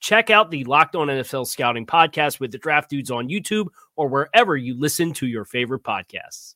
Check out the Locked On NFL Scouting podcast with the draft dudes on YouTube or wherever you listen to your favorite podcasts.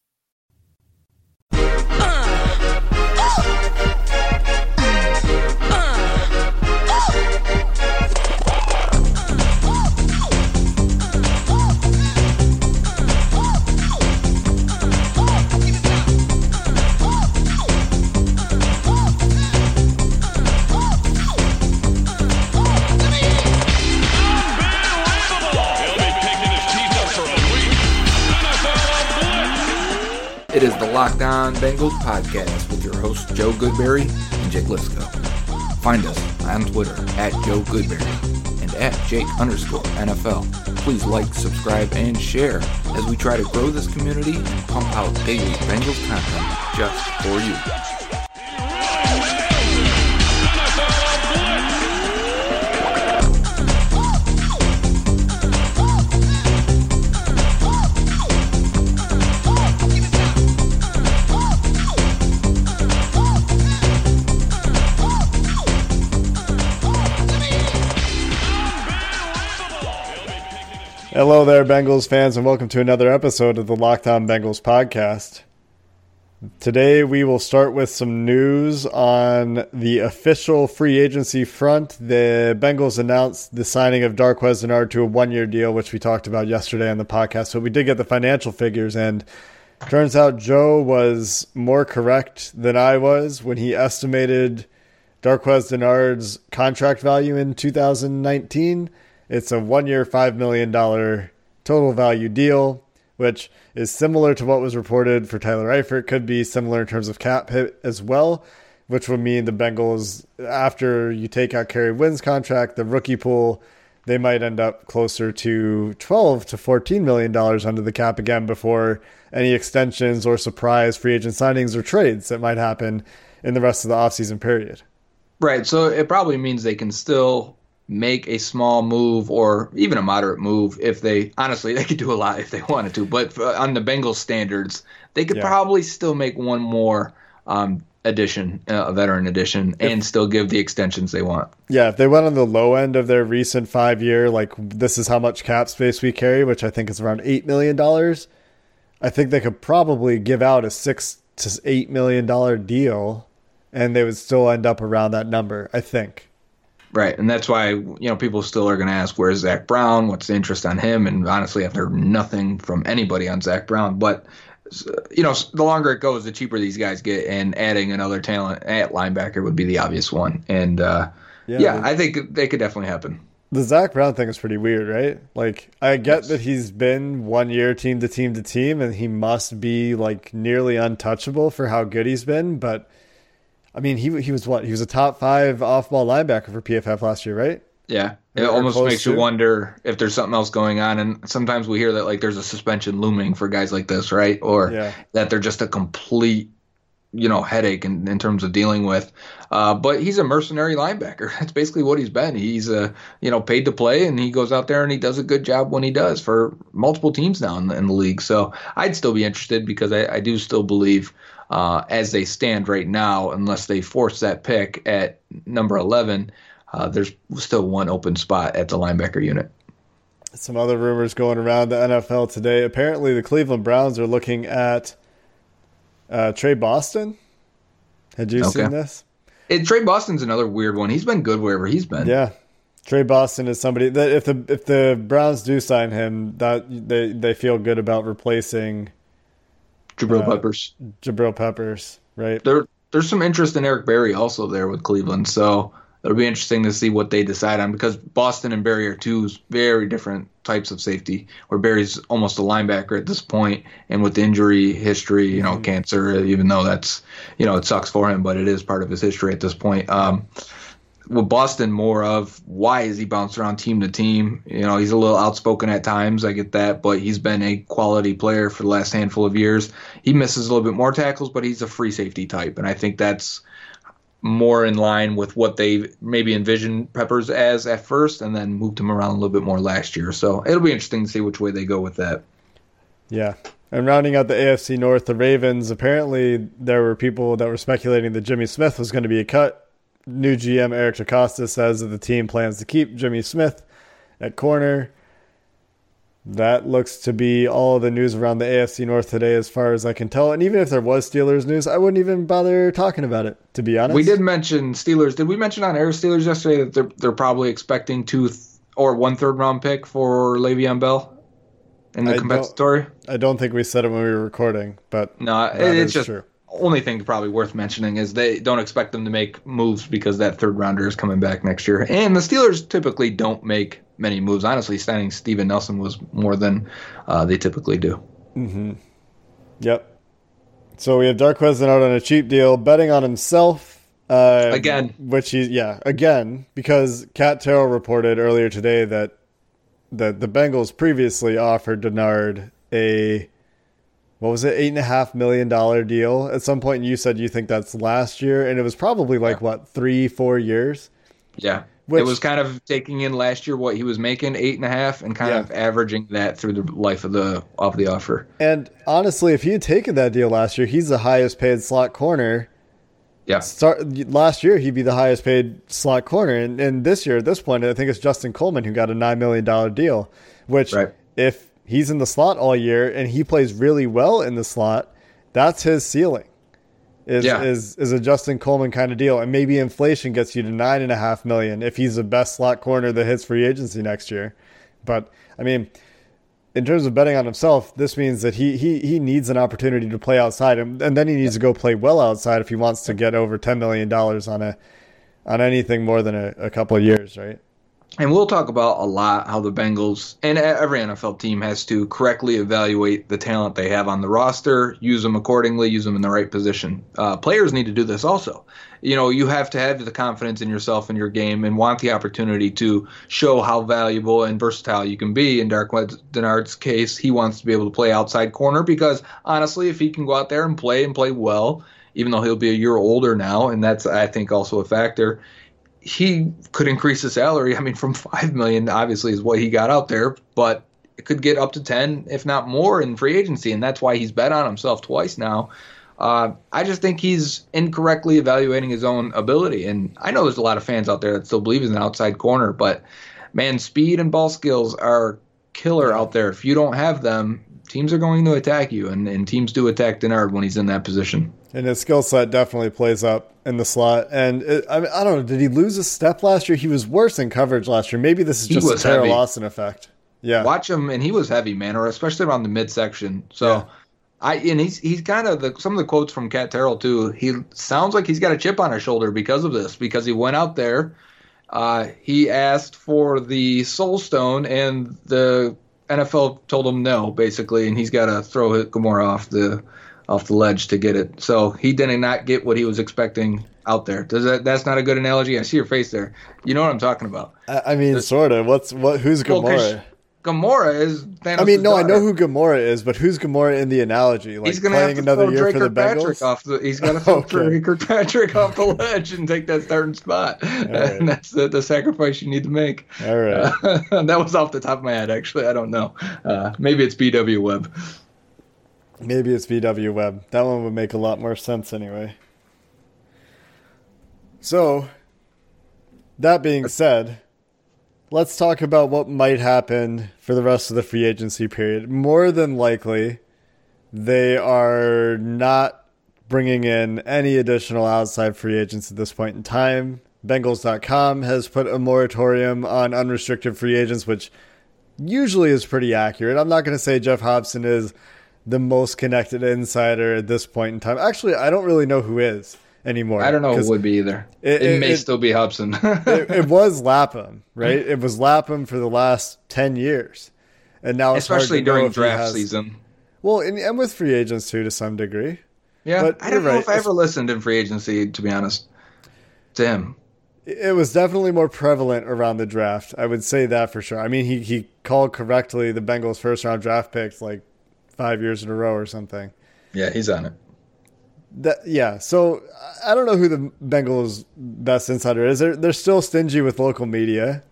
It is the Locked On Bengals podcast with your hosts Joe Goodberry and Jake Liskow. Find us on Twitter at Joe Goodberry and at Jake underscore NFL. Please like, subscribe, and share as we try to grow this community and pump out daily Bengals content just for you. Hello there, Bengals fans, and welcome to another episode of the Locked On Bengals podcast. Today, we will start with some news on the official free agency front. The Bengals announced the signing of Darqueze Dennard to a one year deal, which we talked about yesterday on the podcast. So, we did get the financial figures, and turns out Joe was more correct than I was when he estimated Darqueze Dennard's contract value in 2019. It's a one year, $5 million total value deal, which is similar to what was reported for Tyler Eifert. Could be similar in terms of cap hit as well, which would mean the Bengals, after you take out Kerry Wynn's contract, the rookie pool, they might end up closer to 12 to 14 million dollars under the cap again before any extensions or surprise free agent signings or trades that might happen in the rest of the offseason period. Right. So it probably means they can still make a small move or even a moderate move if they honestly they could do a lot if they wanted to but for, on the Bengals standards they could Yeah. probably still make one more um, addition uh, a veteran addition and still give the extensions they want Yeah, if they went on the low end of their recent five year, like this is how much cap space we carry, which I think is around eight million dollars. I think they could probably give out a six to eight million dollar deal, and they would still end up around that number. I think. Right and that's why you know people still are going to ask where's Zach Brown what's the interest on him and honestly I've heard nothing from anybody on Zach Brown but you know the longer it goes the cheaper these guys get and adding another talent at linebacker would be the obvious one and uh, yeah, I think they could definitely happen. The Zach Brown thing is pretty weird, right? Like, I get that he's been one year team to team to team, and he must be like nearly untouchable for how good he's been. But I mean, he he was what? He was a top five off ball linebacker for PFF last year, right? Yeah, it Or almost makes you wonder if there's something else going on. And sometimes we hear that like there's a suspension looming for guys like this, right? Or Yeah. that they're just a complete, you know, headache in, in terms of dealing with. Uh, but he's a mercenary linebacker. That's basically what he's been. He's uh, you know, paid to play, and he goes out there and he does a good job when he does for multiple teams now in the, in the league. So I'd still be interested because I, I do still believe. Uh, as they stand right now, unless they force that pick at number 11, uh, there's still one open spot at the linebacker unit. Some other rumors going around the NFL today. Apparently, the Cleveland Browns are looking at uh, Tre Boston. Had you Okay. seen this? It, Tre Boston's another weird one. He's been good wherever he's been. Yeah. Tre Boston is somebody that if the if the Browns do sign him, that they they feel good about replacing Jabril Uh, Peppers. Jabril Peppers, right? They're there's some interest in Eric Berry also there with Cleveland. So it'll be interesting to see what they decide on because Boston and Berry are two very different types of safety. Where Berry's almost a linebacker at this point, and with injury history, you know, mm-hmm. cancer, even though that's you know it sucks for him, but it is part of his history at this point. Um, with Boston, more of why is he bounced around team to team? You know, he's a little outspoken at times. I get that, but he's been a quality player for the last handful of years. He misses a little bit more tackles, but he's a free safety type, and I think that's more in line with what they maybe envisioned Peppers as at first, and then moved him around a little bit more last year. So it'll be interesting to see which way they go with that. Yeah. And rounding out the AFC North, the Ravens, apparently there were people that were speculating that Jimmy Smith was going to be a cut. New GM Eric DeCosta says that the team plans to keep Jimmy Smith at corner that looks to be all the news around the AFC North today, as far as I can tell. And even if there was Steelers news, I wouldn't even bother talking about it. To be honest, we did mention Steelers. Did we mention on Air Steelers yesterday that they're they're probably expecting two th- or one third round pick for Le'Veon Bell in the I compensatory? Don't, I don't think we said it when we were recording, but no, it, it's just true. Only thing probably worth mentioning is they don't expect them to make moves because that third rounder is coming back next year, and the Steelers typically don't make many moves. Honestly, signing Steven Nelson was more than uh, they typically do. Mm-hmm. Yep. So we have Darqueze out on a cheap deal, betting on himself. Uh, again. Which he, yeah, again, because Cat Terrell reported earlier today that that the Bengals previously offered Dennard a what was it, eight and a half million dollar deal. At some point, you said you think that's last year, and it was probably like yeah. what three, four years. Yeah, which, it was kind of taking in last year what he was making eight and a half and kind yeah. of averaging that through the life of the of the offer. And honestly, if he had taken that deal last year, he's the highest paid slot corner. Yeah. Start last year he'd be the highest paid slot corner, and, and this year at this point I think it's Justin Coleman who got a nine million dollar deal. Which right. if he's in the slot all year and he plays really well in the slot, that's his ceiling is yeah. is is a Justin Coleman kind of deal, and maybe inflation gets you to nine and a half million if he's the best slot corner that hits free agency next year. But I mean, in terms of betting on himself, this means that he he he needs an opportunity to play outside, and, and then he needs to go play well outside if he wants to get over ten million dollars on a on anything more than a, a couple of years, right? And we'll talk about a lot how the Bengals and every NFL team has to correctly evaluate the talent they have on the roster, use them accordingly, use them in the right position. Uh, players need to do this also. You know, you have to have the confidence in yourself and your game and want the opportunity to show how valuable and versatile you can be. In Darqueze Dennard's case, he wants to be able to play outside corner because honestly, if he can go out there and play and play well, even though he'll be a year older now, and that's I think also a factor he could increase the salary. I mean, from five million obviously is what he got out there, but it could get up to ten, if not more, in free agency, and that's why he's bet on himself twice now. Uh, I just think he's incorrectly evaluating his own ability, and I know there's a lot of fans out there that still believe he's an outside corner, but man, speed and ball skills are killer out there. If you don't have them, teams are going to attack you, and, and teams do attack Dennard when he's in that position. And his skill set definitely plays up in the slot. And it, I, mean, I don't know, did he lose a step last year? He was worse in coverage last year. Maybe this is just a Teryl Austin effect. Yeah, watch him, and he was heavy, man, or especially around the midsection. So. Yeah. I and he's he's kind of the some of the quotes from Cat Terrell too. He sounds like he's got a chip on his shoulder because of this because he went out there, uh, he asked for the Soul Stone and the NFL told him no basically, and he's got to throw Gamora off the off the ledge to get it. So he did not not get what he was expecting out there. Does that that's not a good analogy? I see your face there. You know what I'm talking about. I, I mean, sort of. What's what? Who's Gamora? Well, Gamora is. Thanos' I mean, no, daughter. I know who Gamora is, but who's Gamora in the analogy? Like he's gonna playing have to another year Drake for the Bengals. Off the, he's going to throw okay. Kirkpatrick off the ledge and take that starting spot. Right. And that's the, the sacrifice you need to make. All right. Uh, that was off the top of my head. Actually, I don't know. Uh, maybe it's BW Webb. Maybe it's BW Webb. That one would make a lot more sense anyway. So, that being said, let's talk about what might happen for the rest of the free agency period. More than likely, they are not bringing in any additional outside free agents at this point in time. Bengals.com has put a moratorium on unrestricted free agents, which usually is pretty accurate. I'm not going to say Geoff Hobson is the most connected insider at this point in time. Actually, I don't really know who is anymore. I don't know who would be either. It, it, it may it, still be Hudson. it, was Lapham, right? It was Lapham for the last ten years, and now especially during draft has, season. Well, and, and, with free agents too, to some degree. Yeah, but I don't know right. if I ever listened in free agency, to be honest. To him, it was definitely more prevalent around the draft. I would say that for sure. I mean, he he called correctly the Bengals' first round draft picks like five years in a row or something. Yeah, he's on it. That, yeah, so I don't know who the Bengals' best insider is. They're they're still stingy with local media.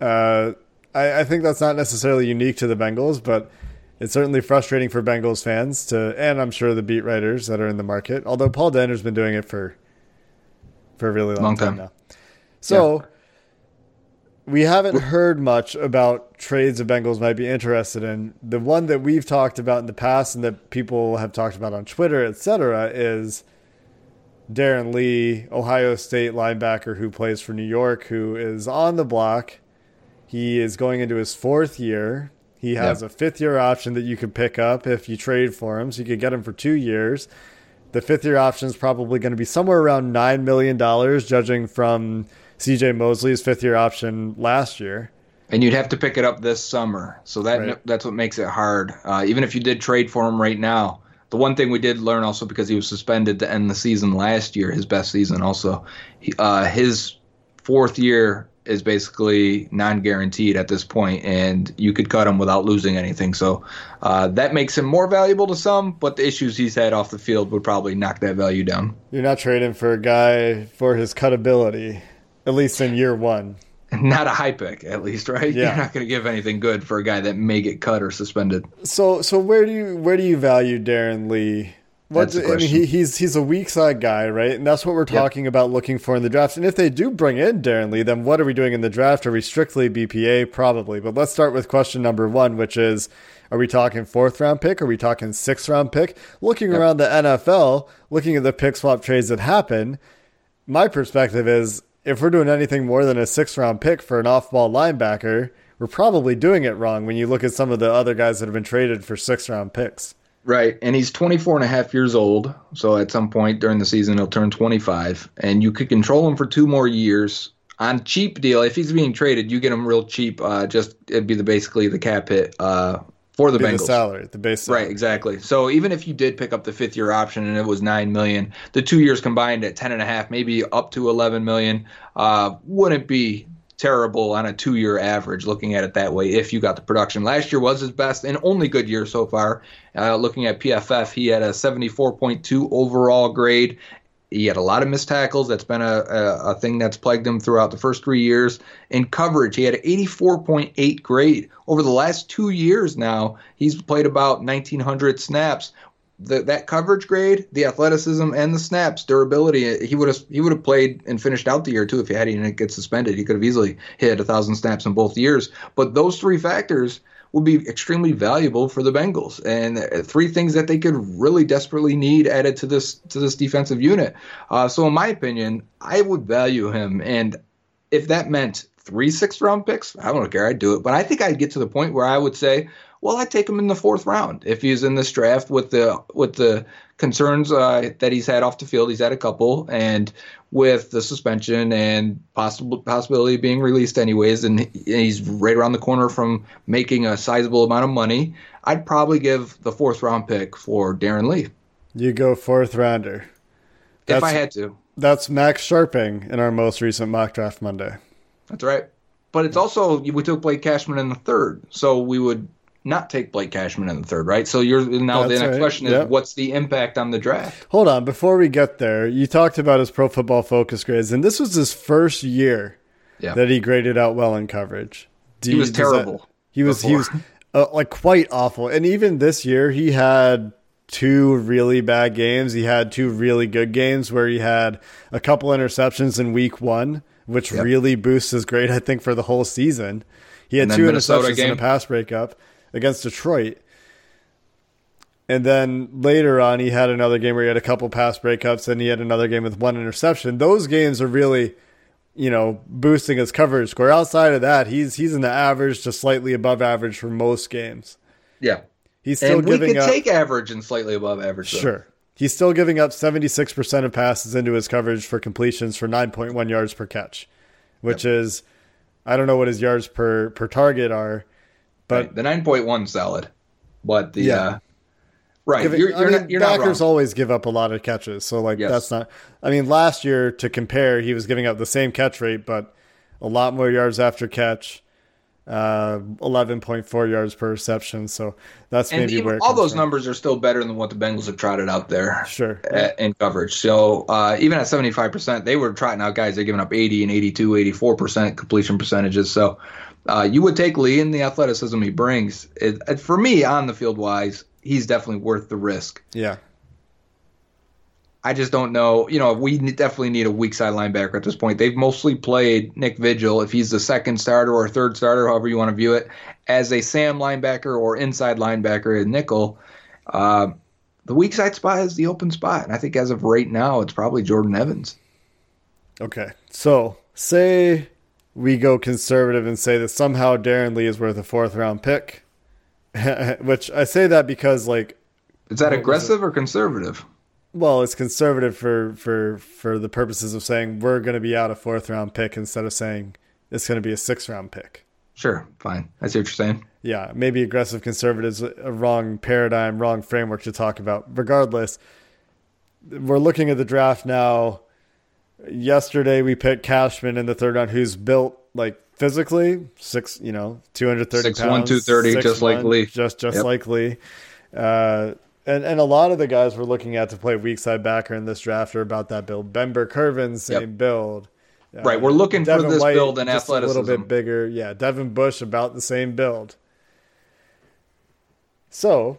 Uh, I, I think that's not necessarily unique to the Bengals, but it's certainly frustrating for Bengals fans to, and I'm sure the beat writers that are in the market. Although Paul Dehner's been doing it for for a really long, long time. time now. So yeah. We haven't heard much about trades the Bengals might be interested in. The one that we've talked about in the past and that people have talked about on Twitter, etc., is Darron Lee, Ohio State linebacker who plays for New York, who is on the block. He is going into his fourth year. He has yep. a fifth year option that you could pick up if you trade for him. So you could get him for two years. The fifth year option is probably going to be somewhere around $9 million, judging from CJ Mosley's fifth year option last year. And you'd have to pick it up this summer. So that right. that's what makes it hard. Uh, even if you did trade for him right now, the one thing we did learn also because he was suspended to end the season last year, his best season also, he, uh, his fourth year is basically non-guaranteed at this point, and you could cut him without losing anything. So uh, that makes him more valuable to some, but the issues he's had off the field would probably knock that value down. You're not trading for a guy for his cutability, at least in year one. Not a high pick, at least, right? Yeah. You're not going to give anything good for a guy that may get cut or suspended. So, so where do you where do you value Darron Lee what, that's I mean, he, he's he's a weak side guy, right? And that's what we're talking yep. about looking for in the draft. And if they do bring in Darron Lee, then what are we doing in the draft? Are we strictly BPA? Probably. But let's start with question number one, which is are we talking fourth round pick? Are we talking sixth round pick? Looking yep. around the NFL, looking at the pick swap trades that happen, my perspective is if we're doing anything more than a six round pick for an off ball linebacker, we're probably doing it wrong when you look at some of the other guys that have been traded for six round picks. Right. And he's 24 and a half years old. So at some point during the season, he'll turn 25. And you could control him for two more years on cheap deal. If he's being traded, you get him real cheap. Uh, just it'd be the basically the cap hit uh, for the Bengals. The salary, the base salary. Right, exactly. So even if you did pick up the fifth year option and it was nine million, the two years combined at ten and a half, maybe up to eleven million, uh, wouldn't be terrible on a two year average looking at it that way if you got the production. Last year was his best and only good year so far. Uh, looking at PFF, he had a 74.2 overall grade. He had a lot of missed tackles. That's been a, a, a, thing that's plagued him throughout the first three years. In coverage, he had an 84.8 grade. Over the last two years now, he's played about 1,900 snaps the, that coverage grade, the athleticism, and the snaps, durability, he would have he would have played and finished out the year too if he had he didn't get suspended. He could have easily hit a thousand snaps in both years. But those three factors would be extremely valuable for the Bengals, and uh, three things that they could really desperately need added to this to this defensive unit. Uh, so, in my opinion, I would value him, and if that meant three sixth round picks, I don't care, I'd do it. But I think I'd get to the point where I would say, well, I'd take him in the fourth round if he's in this draft with the with the concerns uh, that he's had off the field. He's had a couple, and with the suspension and possible possibility of being released anyways, and he's right around the corner from making a sizable amount of money. I'd probably give the fourth round pick for Darron Lee. You go fourth rounder. That's, if I had to. That's Max Sharping in our most recent mock draft Monday. That's right. But it's also we took Blake Cashman in the third, so we would not take Blake Cashman in the third, right? So you're now That's the next right. question is yep. what's the impact on the draft? Hold on, before we get there, you talked about his pro football focus grades, and this was his first year yeah. that he graded out well in coverage. Do he was terrible. That, he was before. he was uh, like quite awful, and even this year he had two really bad games. He had two really good games where he had a couple interceptions in week one, which yep. really boosts his grade, I think, for the whole season. He had two Minnesota interceptions game. and a pass breakup against Detroit. And then later on, he had another game where he had a couple pass breakups, and he had another game with one interception. Those games are really, you know, boosting his coverage score. Outside of that, he's he's in the average to slightly above average for most games. Yeah, he's still and giving. We could up, take average and slightly above average. Though. Sure, He's still giving up 76% of passes into his coverage for completions for 9.1 yards per catch, which yep. is, I don't know what his yards per, per target are, but right. the 9.1 solid, but the, yeah. Uh, right. Giving, you're, you're, I mean, not, you're backers always give up a lot of catches. So like, yes. that's not, I mean, last year to compare, he was giving up the same catch rate, but a lot more yards after catch uh, 11.4 yards per reception. So that's and maybe where all those from. numbers are still better than what the Bengals have trotted out there. Sure. At, in coverage. So uh, even at 75%, they were trotting out guys they're giving up 80 and 82, 84% completion percentages. So uh, you would take Lee and the athleticism he brings. It, it, for me, on the field wise, he's definitely worth the risk. Yeah. I just don't know. You know, we definitely need a weak side linebacker at this point. They've mostly played Nick Vigil, if he's the second starter or third starter, however you want to view it, as a Sam linebacker or inside linebacker at nickel. Uh, the weak side spot is the open spot. And I think as of right now, it's probably Jordan Evans. Okay. So say we go conservative and say that somehow Darron Lee is worth a fourth round pick, which I say that because, like, is that aggressive or conservative? Well, it's conservative for for for the purposes of saying we're going to be out a fourth round pick instead of saying it's going to be a sixth round pick. Sure, fine. I see what you're saying. Yeah, maybe aggressive conservative is a wrong paradigm, wrong framework to talk about. Regardless, we're looking at the draft now. Yesterday we picked Cashman in the third round, who's built like physically six, you know, two hundred thirty pounds, one, two thirty, just one, like Lee, just just yep. like Lee. Uh, and and a lot of the guys we're looking at to play weak side backer in this draft are about that build. Ben Burr-Kirven, same yep. build. Right, we're looking Devin for this White, build and athleticism. A little bit bigger, yeah. Devin Bush about the same build. So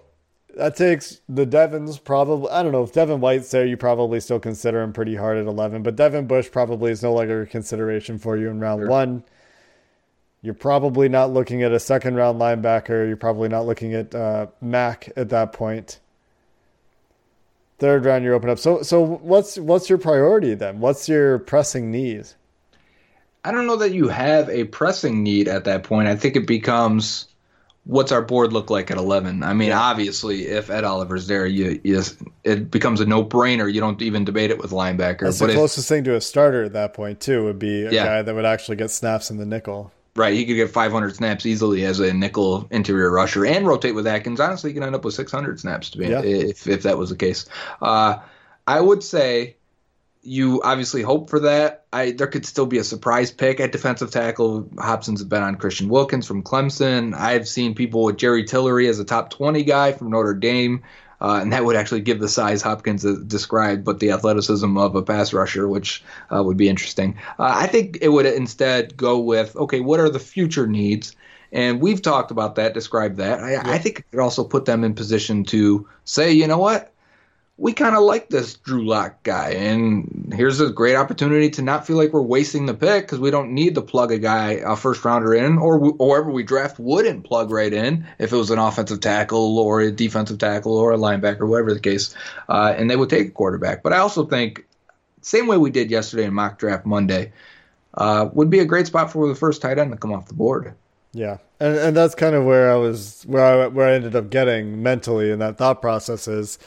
that takes the Devons probably. I don't know if Devin White's there, you probably still consider him pretty hard at eleven. But Devin Bush probably is no longer a consideration for you in round sure. one. You're probably not looking at a second round linebacker. You're probably not looking at uh, Mack at that point third round you're open up. So so what's what's your priority then? What's your pressing need? I don't know that you have a pressing need at that point. I think it becomes what's our board look like at 11. I mean, obviously, if Ed Oliver's there, you, you it becomes a no-brainer. You don't even debate it with linebacker. That's but the closest if, thing to a starter at that point too would be a yeah. guy that would actually get snaps in the nickel. Right, he could get 500 snaps easily as a nickel interior rusher and rotate with Atkins. Honestly, he can end up with 600 snaps to be yeah. if if that was the case. Uh, I would say you obviously hope for that. I there could still be a surprise pick at defensive tackle. Hobson's been on Christian Wilkins from Clemson. I've seen people with Jerry Tillery as a top 20 guy from Notre Dame. Uh, and that would actually give the size Hopkins described, but the athleticism of a pass rusher, which uh, would be interesting. Uh, I think it would instead go with okay, what are the future needs? And we've talked about that, described that. I, yeah. I think it could also put them in position to say, you know what, we kind of like this Drew Lock guy, and here's a great opportunity to not feel like we're wasting the pick because we don't need to plug a guy, a first rounder in, or whoever we draft wouldn't plug right in if it was an offensive tackle or a defensive tackle or a linebacker, whatever the case, uh, and they would take a quarterback. But I also think, same way we did yesterday in mock draft Monday, uh, would be a great spot for the first tight end to come off the board. Yeah, and and that's kind of where I was, where I where I ended up getting mentally in that thought process is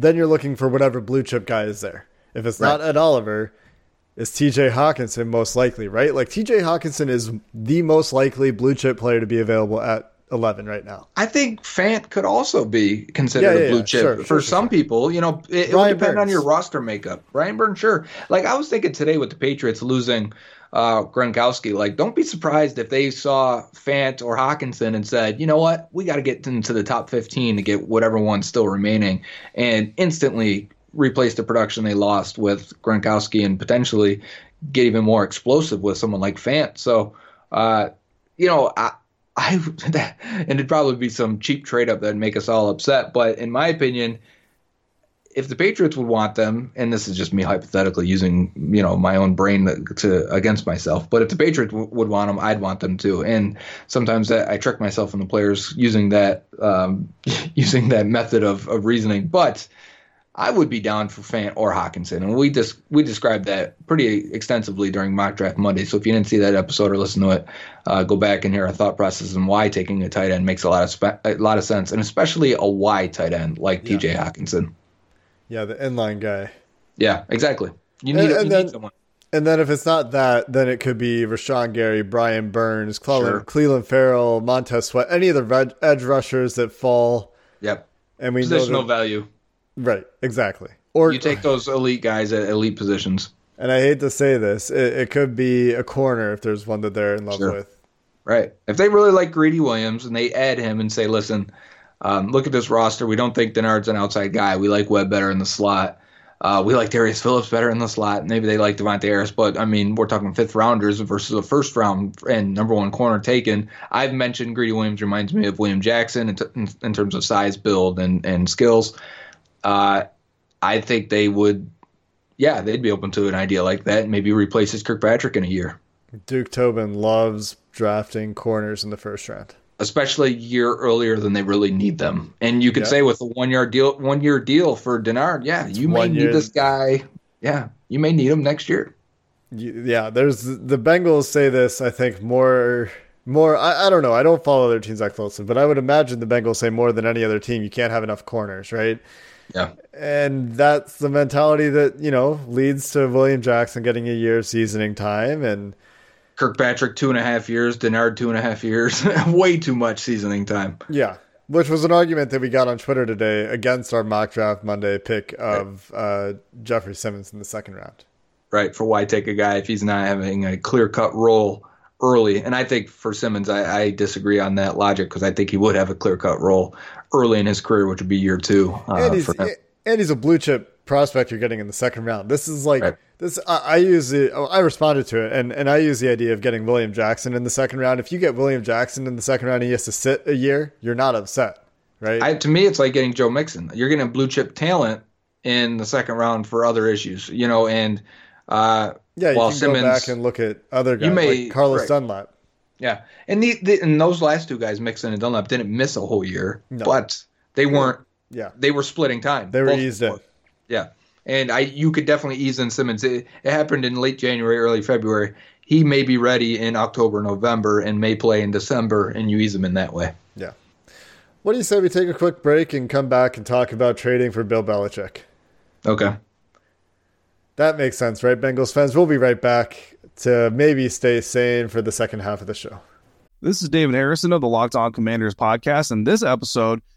then you're looking for whatever blue chip guy is there. If it's right. not Ed Oliver, it's TJ Hockenson most likely, right? Like TJ Hockenson is the most likely blue chip player to be available at 11 right now. I think Fant could also be considered yeah, yeah, a blue yeah. chip. Sure, For sure, some sure. people, you know, it, it would depend Burns. on your roster makeup. Brian Burns, sure. Like I was thinking today with the Patriots losing uh, Gronkowski. Like, don't be surprised if they saw Fant or Hockenson and said, you know what, we got to get into the top 15 to get whatever one's still remaining, and instantly replace the production they lost with Gronkowski and potentially get even more explosive with someone like Fant. So, uh, you know, I, I and it'd probably be some cheap trade up that'd make us all upset. But in my opinion, if the Patriots would want them, and this is just me hypothetically using you know my own brain to against myself, but if the Patriots w- would want them, I'd want them too. And sometimes I, I trick myself and the players using that um, using that method of, of reasoning. But I would be down for Fant or Hockenson, and we just we described that pretty extensively during mock draft Monday. So if you didn't see that episode or listen to it, uh, go back and hear our thought process and why taking a tight end makes a lot of spe- a lot of sense, and especially a Y tight end like yeah. T.J. Hockenson. Yeah, the inline guy. Yeah, exactly. You need, And- and you then- need someone. And then if it's not that, then it could be Rashan Gary, Brian Burns, Cleveland, Sure. Clelin Ferrell, Montez Sweat, any of the red, edge rushers that fall. Yep. And we Positional value. right, exactly. Or You take those elite guys at elite positions. and I hate to say this, it, it could be a corner if there's one that they're in love Sure. with. Right. If they really like Greedy Williams and they add him and say, listen, um, look at this roster. We don't think Dennard's an outside guy. We like Webb better in the slot. Uh, we like Darius Phillips better in the slot. Maybe they like Davontae Harris, but I mean, we're talking fifth rounders versus a first round and number one corner taken. I've mentioned Greedy Williams reminds me of William Jackson in, t- in, terms of size, build, and, and skills. Uh, I think they would, yeah, they'd be open to an idea like that and maybe replaces Kirkpatrick in a year. Duke Tobin loves drafting corners in the first round. Especially a year earlier than they really need them. And you could say with a one year deal, one year deal for Dennard, yeah, you may one need year. this guy. Yeah, you may need him next year. Yeah, there's the Bengals say this. I think more, more. I, I don't know. I don't follow their teams that closely, but I would imagine the Bengals say more than any other team. You can't have enough corners, right? Yeah, And that's the mentality that you know leads to William Jackson getting a year of seasoning time, and Kirkpatrick two and a half years, Dennard two and a half years, way too much seasoning time. yeah, which was an argument that we got on Twitter today against our mock draft Monday pick of uh, Jeffrey Simmons in the second round. Right for why take a guy if he's not having a clear cut role early. And I think for Simmons, I, I disagree on that logic because I think he would have a clear cut role early in his career, which would be year two uh, and he's and he's a blue chip prospect you're getting in the second round. This is like Right. This. I, I use the oh, I responded to it, and and I use the idea of getting William Jackson in the second round. If you get William Jackson in the second round and he has to sit a year, you're not upset, right? I, to me, it's like getting Joe Mixon. You're getting blue chip talent in the second round for other issues, you know. And uh, yeah, you while can Simmons, go back and look at other guys may- like Carlos right. Dunlap. yeah, and the, the and those last two guys, Mixon and Dunlap, didn't miss a whole year, No. but they weren't. Yeah, They were splitting time. they were eased in. Yeah, and I you could definitely ease in Simmons. It, it happened in late January, early February. He may be ready in October, November, and may play in December, and you ease him in that way. Yeah. What do you say we take a quick break and come back and talk about trading for Bill Belichick? Okay. That makes sense, right, Bengals fans? We'll be right back to maybe stay sane for the second half of the show. This is David Harrison of the Locked On Commanders podcast, and this episode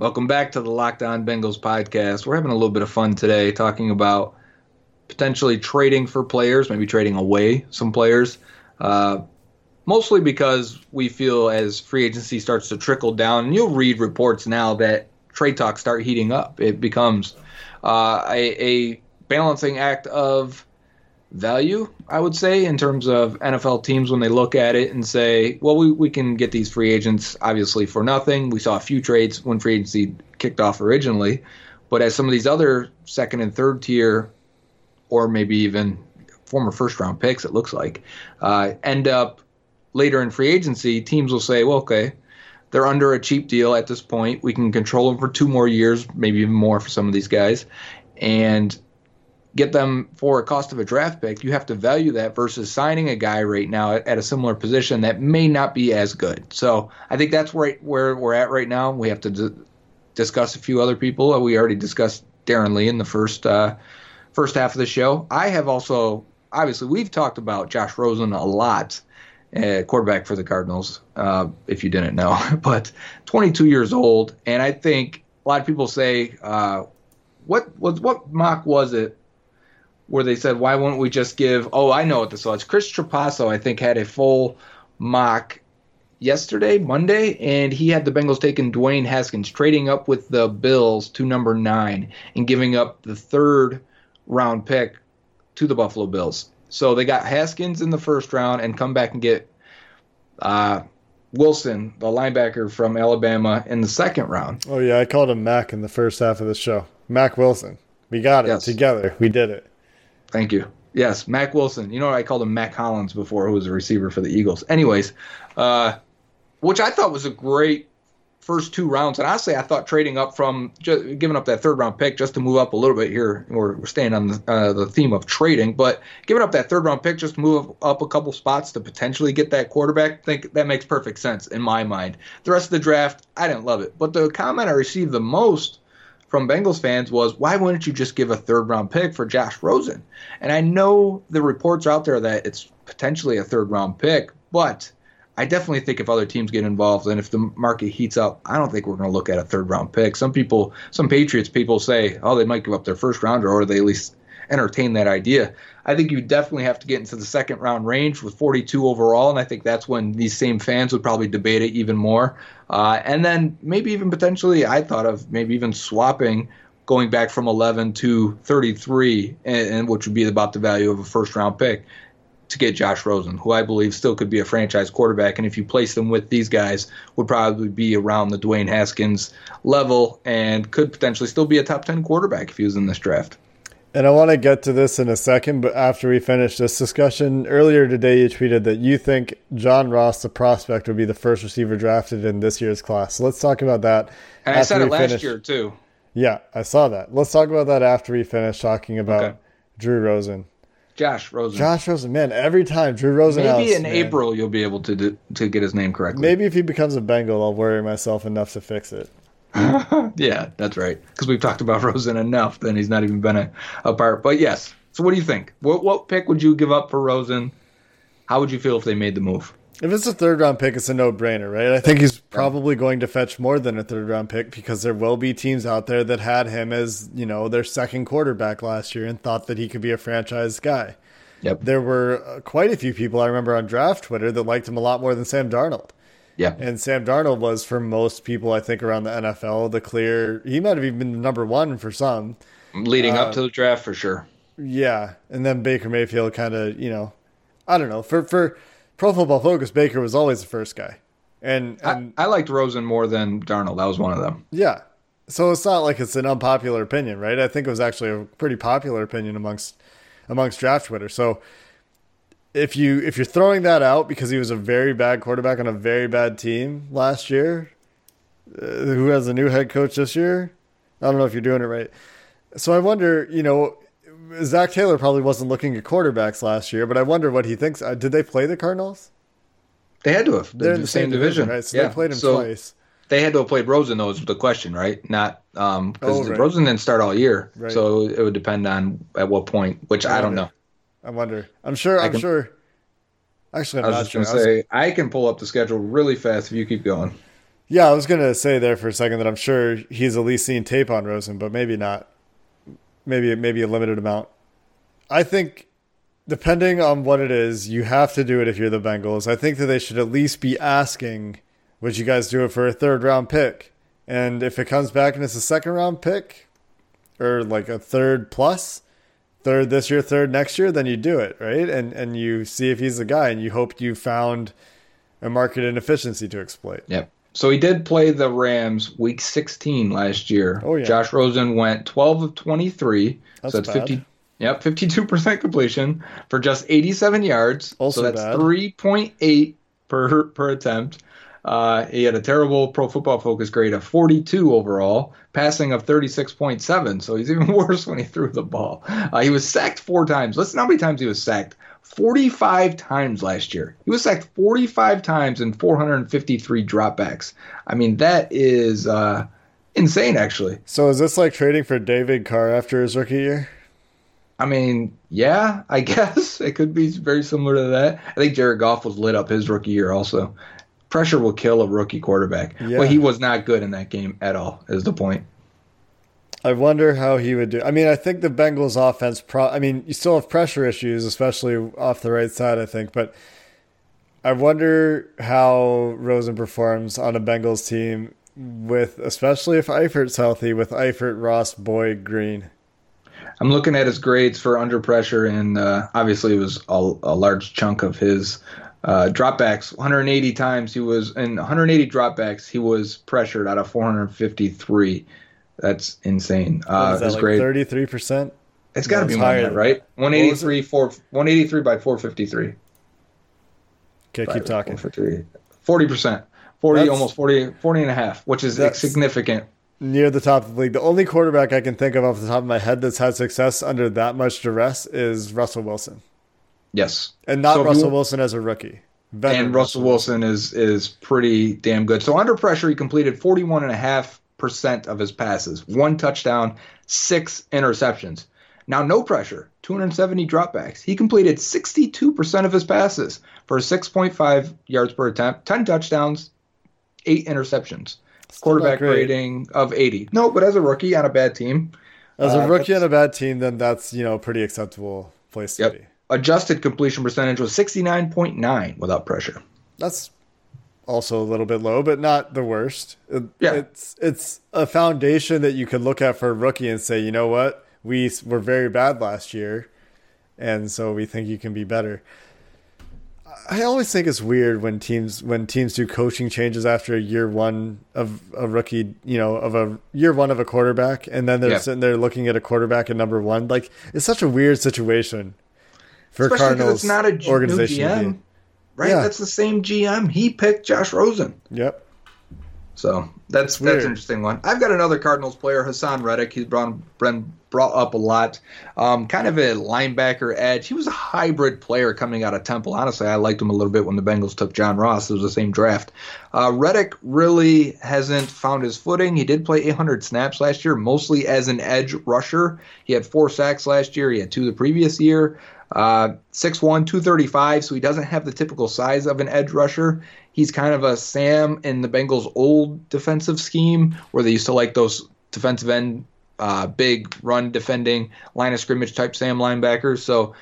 Welcome back to the Locked On Bengals podcast. We're having a little bit of fun today talking about potentially trading for players, maybe trading away some players. Uh, mostly because we feel as free agency starts to trickle down, and you'll read reports now that trade talks start heating up. It becomes uh, a, a balancing act of value, I would say, in terms of NFL teams when they look at it and say, well, we, we can get these free agents obviously for nothing. We saw a few trades when free agency kicked off originally, but as some of these other second and third tier, or maybe even former first round picks, it looks like, uh, end up later in free agency, teams will say, well, okay, they're under a cheap deal at this point. We can control them for two more years, maybe even more for some of these guys, and get them for a cost of a draft pick. You have to value that versus signing a guy right now at, at a similar position that may not be as good. So I think that's right where we're at right now. We have to d- discuss a few other people. We already discussed Darron Lee in the first uh, first half of the show. I have also obviously we've talked about Josh Rosen a lot uh, quarterback for the Cardinals, uh, if you didn't know, but 22 years old, and I think a lot of people say, uh, what was what mock was it where they said, why won't we just give? Oh, I know what this was. Chris Trapasso, I think, had a full mock yesterday, Monday, and he had the Bengals taking Dwayne Haskins, trading up with the Bills to number nine and giving up the third round pick to the Buffalo Bills. So they got Haskins in the first round and come back and get uh, Wilson, the linebacker from Alabama, in the second round. Oh yeah, I called him Mack in the first half of the show. Mack Wilson. We got it Yes. together. We did it. Thank you. Yes, Mack Wilson. You know, what I called him Mack Hollins before, who was a receiver for the Eagles. Anyways, uh, which I thought was a great first two rounds. And honestly, I thought trading up from just giving up that third round pick just to move up a little bit here. We're, we're staying on the, uh, the theme of trading, but giving up that third round pick just to move up a couple spots to potentially get that quarterback, I think that makes perfect sense in my mind. The rest of the draft, I didn't love it. But the comment I received the most from Bengals fans was, why wouldn't you just give a third round pick for Josh Rosen? And I know the reports out there that it's potentially a third round pick, but I definitely think if other teams get involved and if the market heats up, I don't think we're going to look at a third round pick. Some people, some Patriots people say, oh, they might give up their first rounder or they at least entertain that idea. I think you definitely have to get into the second round range with 42 overall, and I think that's when these same fans would probably debate it even more. Uh, and then maybe even potentially, I thought of maybe even swapping going back from 11 to 33, and, and which would be about the value of a first round pick to get Josh Rosen, who I believe still could be a franchise quarterback. And if you place them with these guys, would probably be around the Dwayne Haskins level and could potentially still be a top 10 quarterback if he was in this draft. And I want to get to this in a second, but after we finish this discussion, earlier today you tweeted that you think John Ross, the prospect, would be the first receiver drafted in this year's class. So let's talk about that. And I said it last finish. year too. Yeah, I saw that. Let's talk about that after we finish talking about Okay. Drew Rosen. Josh Rosen. Josh Rosen, man, every time Drew Rosen. Maybe in man. April you'll be able to do, to get his name correctly. Maybe if he becomes a Bengal, I'll worry myself enough to fix it. Yeah, that's right. Because we've talked about Rosen enough, then he's not even been a, a part. But yes. So what do you think? What what pick would you give up for Rosen? How would you feel if they made the move? If it's a third round pick, it's a no brainer, right? I think he's probably going to fetch more than a third round pick because there will be teams out there that had him as, you know, their second quarterback last year and thought that he could be a franchise guy. Yep. There were uh, quite a few people I remember on draft Twitter that liked him a lot more than Sam Darnold. Yep. And Sam Darnold was, for most people, I think, around the NFL, the clear, he might have even been the number one for some. Leading Uh, up to the draft for sure. Yeah. And then Baker Mayfield kind of, you know, I don't know. For, for Pro Football Focus, Baker was always the first guy. And, and I, I liked Rosen more than Darnold. That was one of them. Yeah. So it's not like it's an unpopular opinion, right? I think it was actually a pretty popular opinion amongst amongst draft Twitter. So if you if you're throwing that out because he was a very bad quarterback on a very bad team last year, uh, who has a new head coach this year, I don't know if you're doing it right. So I wonder, you know, Zac Taylor probably wasn't looking at quarterbacks last year, but I wonder what he thinks. Uh, did they play the Cardinals? They had to have. They're in the same division, right? So they played him so twice. They had to have played Rosen, though, is the question, right? Not um because Oh, right. Rosen didn't start all year, Right. so it would depend on at what point. Which I don't know. I wonder. I'm sure. I I'm can- sure. Actually, I I'm was not just sure. gonna I was- say I can pull up the schedule really fast if you keep going. yeah, I was gonna say there for a second that I'm sure he's at least seen tape on Rosen, but maybe not. Maybe maybe a limited amount. I think, depending on what it is, you have to do it if you're the Bengals. I think that they should at least be asking, "Would you guys do it for a third round pick?" And if it comes back and it's a second round pick, or like a third plus, third this year, third next year, then you do it, right? And and you see if he's the guy, and you hope you found a market inefficiency to exploit. Yep. So he did play the Rams week 16 last year. Oh, yeah. Josh Rosen went 12 of 23. That's so it's bad. 50 Yep, 52% completion for just 87 yards. Also so that's bad. 3.8 per per attempt. Uh, he had a terrible Pro Football Focus grade of 42 overall, passing of 36.7. So he's even worse when he threw the ball. Uh, he was sacked four times. Listen how many times he was sacked. 45 times last year. He was sacked 45 times and 453 dropbacks. I mean, that is uh, insane, actually. So is this like trading for David Carr after his rookie year? I mean, yeah, I guess it could be very similar to that. I think Jared Goff was lit up his rookie year also. Pressure will kill a rookie quarterback. Yeah. Well, he was not good in that game at all, is the point. I wonder how he would do. I mean, I think the Bengals offense pro I mean, you still have pressure issues, especially off the right side, I think, but I wonder how Rosen performs on a Bengals team with especially if Eifert's healthy with Eifert, Ross, Boyd, Green. I'm looking at his grades for under pressure, and uh, obviously it was a, a large chunk of his uh, dropbacks. 180 times he was in 180 dropbacks he was pressured out of 453. That's insane. Uh, is that, like grade, thirty three percent? it's got to be higher than right? that. One What was eighty three four one eighty three by four fifty three. Okay, keep talking. 40 percent, 40 That's- almost 40, 40 and a half, which is significant. Near the top of the league. The only quarterback I can think of off the top of my head that's had success under that much duress is Russell Wilson. Yes, And not So Russell you- Wilson as a rookie. Veteran and Russell Wilson is is pretty damn good. So under pressure, he completed 41.5% of his passes, one touchdown, six interceptions. Now, no pressure, 270 dropbacks. He completed 62% of his passes for 6.5 yards per attempt, 10 touchdowns, eight interceptions. Still Quarterback rating of 80. No, but as a rookie on a bad team, As a Uh, rookie on a bad team, then that's, you know, pretty acceptable place to Yep. be. Adjusted completion percentage was 69.9 without pressure. That's also a little bit low, but not the worst. Yeah. It's it's a foundation that you could look at for a rookie and say, you know what, we were very bad last year, and so we think you can be better. I always think it's weird when teams when teams do coaching changes after a year one of a rookie, you know, of a year one of a quarterback, and then they're Yeah. sitting there looking at a quarterback at number one. Like it's such a weird situation for Especially Cardinals it's not a organization. GM, right? Yeah. That's the same GM. He picked Josh Rosen. Yep. So that's that's an interesting one. I've got another Cardinals player, Haason Reddick. He's brought, been brought up a lot. Um, kind of a linebacker edge. He was a hybrid player coming out of Temple. Honestly, I liked him a little bit when the Bengals took John Ross. It was the same draft. Uh, Reddick really hasn't found his footing. He did play 800 snaps last year, mostly as an edge rusher. He had four sacks last year. He had two the previous year. Uh, 6'1", 235, so he doesn't have the typical size of an edge rusher. He's kind of a Sam in the Bengals' old defensive scheme, where they used to like those defensive end, uh, big run defending line of scrimmage type Sam linebackers. So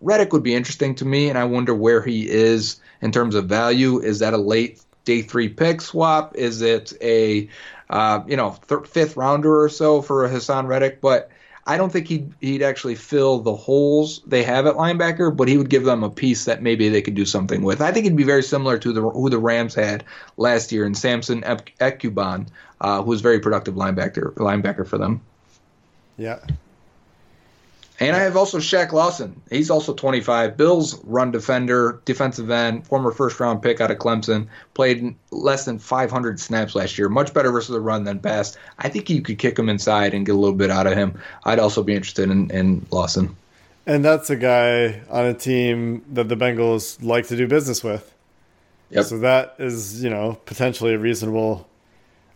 Reddick would be interesting to me, and I wonder where he is in terms of value. Is that a late day three pick swap? Is it a uh, you know th- fifth rounder or so for a Haason Reddick? But I don't think he'd he'd actually fill the holes they have at linebacker, but he would give them a piece that maybe they could do something with. I think it'd be very similar to the who the Rams had last year in Samson Ebukam, uh, who was very productive linebacker linebacker for them. Yeah. And I have also Shaq Lawson. He's also 25. Bills run defender, defensive end, former first round pick out of Clemson. Played less than 500 snaps last year. Much better versus the run than pass. I think you could kick him inside and get a little bit out of him. I'd also be interested in, in Lawson. And that's a guy on a team that the Bengals like to do business with. Yep. So that is, you know, potentially a reasonable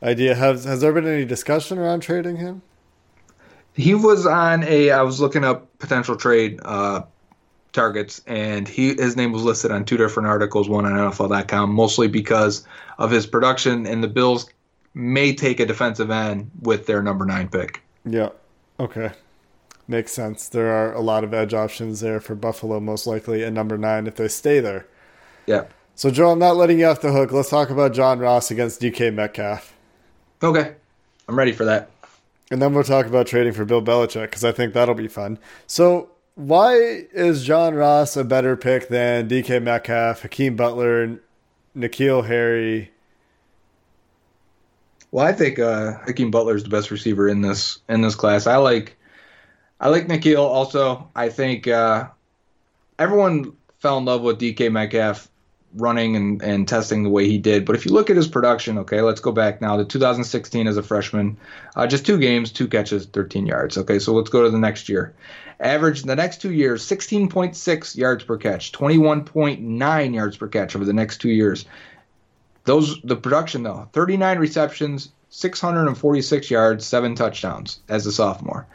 idea. Has has there been any discussion around trading him? He was on a. I was looking up potential trade uh, targets, and he his name was listed on two different articles, one on NFL.com, mostly because of his production. And the Bills may take a defensive end with their number nine pick. Yeah. Okay. Makes sense. There are a lot of edge options there for Buffalo, most likely, at number nine if they stay there. Yeah. So, Joe, I'm not letting you off the hook. Let's talk about John Ross against DK Metcalf. Okay, I'm ready for that. And then we'll talk about trading for Bill Belichick because I think that'll be fun. So, why is John Ross a better pick than DK Metcalf, Hakeem Butler, N'Keal Harry? Well, I think uh, Hakeem Butler is the best receiver in this in this class. I like I like Nikhil also. I think uh, everyone fell in love with DK Metcalf running and, and testing the way he did. But if you look at his production, okay, let's go back now to 2016 as a freshman. Uh, just two games, two catches, 13 yards. Okay, so let's go to the next year. Average the next two years, 16.6 yards per catch, 21.9 yards per catch over the next two years. Those the production though, 39 receptions, 646 yards, seven touchdowns as a sophomore.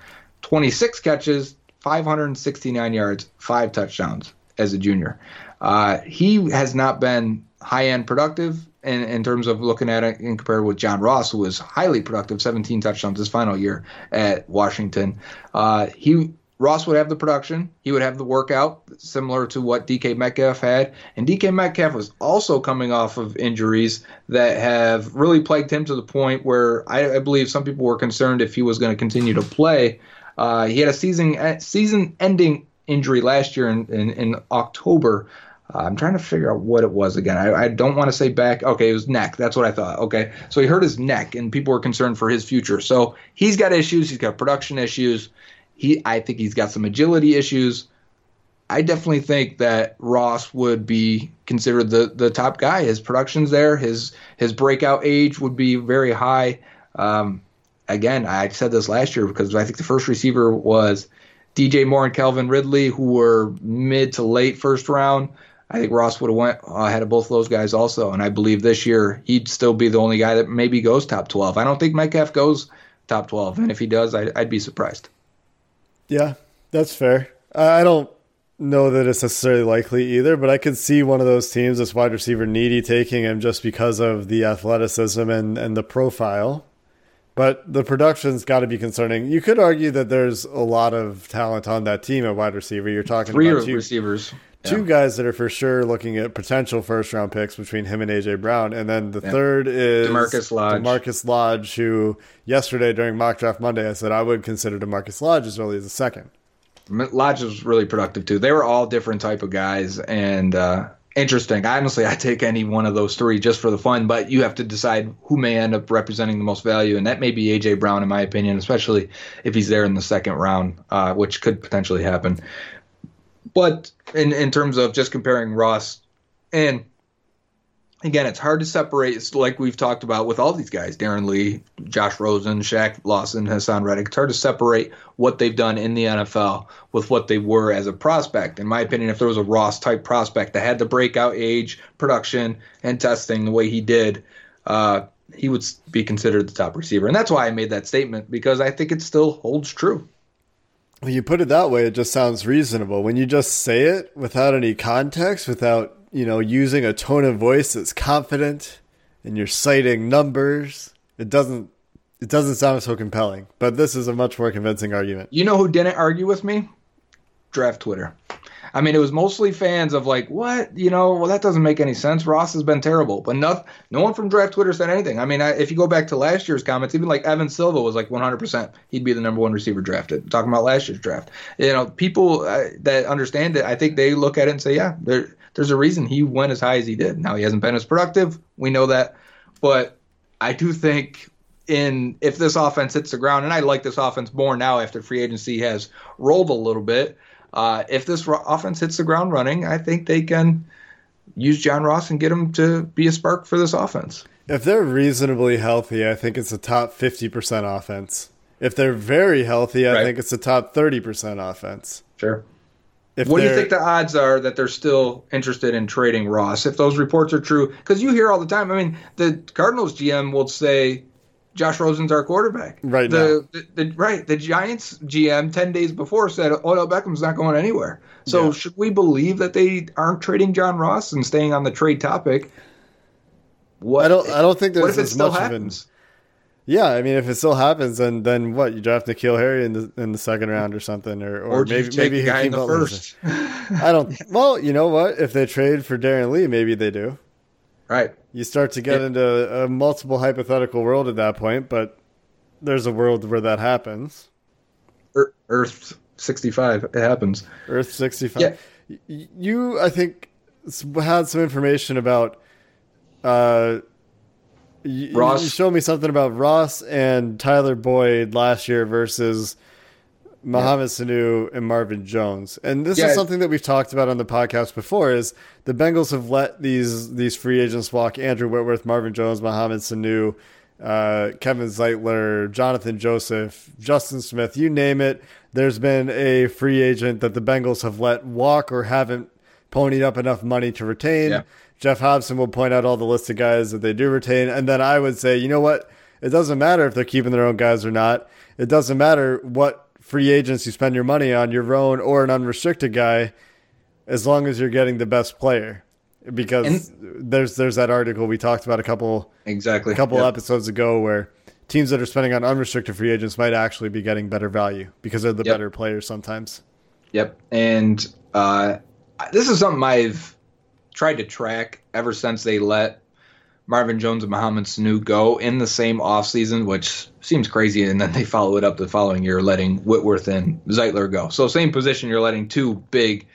26 catches, 569 yards, five touchdowns as a junior. Uh, he has not been high end productive in, in terms of looking at it in compared with John Ross, who was highly productive, 17 touchdowns his final year at Washington. Uh, he Ross would have the production. He would have the workout, similar to what DK Metcalf had. And DK Metcalf was also coming off of injuries that have really plagued him to the point where I, I believe some people were concerned if he was going to continue to play. Uh, he had a season season ending injury last year in, in, in October Uh, I'm trying to figure out what it was again. I, I don't want to say back. Okay, it was neck. That's what I thought. Okay, so he hurt his neck, and people were concerned for his future. So he's got issues. He's got production issues. He, I think he's got some agility issues. I definitely think that Ross would be considered the the top guy. His production's there. His his breakout age would be very high. Um, again, I said this last year because I think the first receiver was DJ Moore and Calvin Ridley, who were mid to late first round. I think Ross would have went ahead of both of those guys also, and I believe this year he'd still be the only guy that maybe goes top twelve. I don't think Metcalf goes top twelve, and if he does, I, would be surprised. Yeah, that's fair. I don't know that it's necessarily likely either, but I could see one of those teams, this wide receiver needy, taking him just because of the athleticism and, and the profile. But the production's got to be concerning. You could argue that there's a lot of talent on that team at wide receiver. You're talking three about two receivers, two yeah. guys that are for sure looking at potential first round picks between him and AJ Brown, and then the yeah. third is DaMarkus Lodge. DaMarkus Lodge, who yesterday during mock draft Monday I said I would consider DaMarkus Lodge as early as a second. Lodge was really productive too. They were all different type of guys, and uh, interesting. Honestly, I take any one of those three just for the fun, but you have to decide who may end up representing the most value, and that may be AJ Brown, in my opinion, especially if he's there in the second round, uh, which could potentially happen. But in in terms of just comparing Ross and again, it's hard to separate. It's like we've talked about with all these guys, Darron Lee, Josh Rosen, Shaq Lawson, Haason Reddick. It's hard to separate what they've done in the NFL with what they were as a prospect. In my opinion, if there was a Ross type prospect that had the breakout age, production, and testing the way he did, uh, he would be considered the top receiver. And that's why I made that statement because I think it still holds true. When you put it that way, it just sounds reasonable. When you just say it without any context, without you know, using a tone of voice that's confident and you're citing numbers, it doesn't it doesn't sound so compelling. But this is a much more convincing argument. You know who didn't argue with me? Draft Twitter. I mean, it was mostly fans of like, what? You know, well, that doesn't make any sense. Ross has been terrible, but no, no one from Draft Twitter said anything. I mean, I, if you go back to last year's comments, even like Evan Silva was like 100%. He'd be the number one receiver drafted. Talking about last year's draft, you know, people uh, that understand it, I think they look at it and say, yeah, there, there's a reason he went as high as he did. Now he hasn't been as productive. We know that, but I do think in if this offense hits the ground, and I like this offense more now after free agency has rolled a little bit. Uh, if this offense hits the ground running, I think they can use John Ross and get him to be a spark for this offense. If they're reasonably healthy, I think it's a top 50% offense. If they're very healthy, I right. think it's a top 30% offense. Sure. If what do you think the odds are that they're still interested in trading Ross? If those reports are true, because you hear all the time. I mean, the Cardinals GM will say Josh Rosen's our quarterback. Right the, now. The, the, right. The Giants GM ten days before said Odell Beckham's not going anywhere. So yeah. should we believe that they aren't trading John Ross and staying on the trade topic? What I don't. I don't think there's what if it still happens? Yeah, I mean, if it still happens, then then what? You draft N'Keal Harry in the in the second round or something, or or, or maybe maybe guy in the first. I don't. Well, you know what? If they trade for Darron Lee, maybe they do. Right. You start to get yeah. into a multiple hypothetical world at that point, but there's a world where that happens. Earth sixty five, it happens. Earth sixty five. Yeah. You, I think, had some information about. Uh, you, Ross. You showed me something about Ross and Tyler Boyd last year versus Mohamed yeah. Sanu and Marvin Jones. And this yeah. is something that we've talked about on the podcast before is the Bengals have let these these free agents walk Andrew Whitworth, Marvin Jones, Mohamed Sanu, uh, Kevin Zeitler, Jonathan Joseph, Justin Smith, you name it. There's been a free agent that the Bengals have let walk or haven't ponied up enough money to retain. Yeah. Geoff Hobson will point out all the list of guys that they do retain. And then I would say, you know what? It doesn't matter if they're keeping their own guys or not. It doesn't matter what free agents you spend your money on, your own or an unrestricted guy, as long as you're getting the best player. Because and, there's there's that article we talked about a couple exactly a couple yep. episodes ago where teams that are spending on unrestricted free agents might actually be getting better value because they're the yep. better players sometimes. Yep, and uh, this is something I've tried to track ever since they let Marvin Jones and Mohamed Sanu go in the same offseason, which seems crazy. And then they follow it up the following year, letting Whitworth and Zeitler go. So, same position, you're letting two big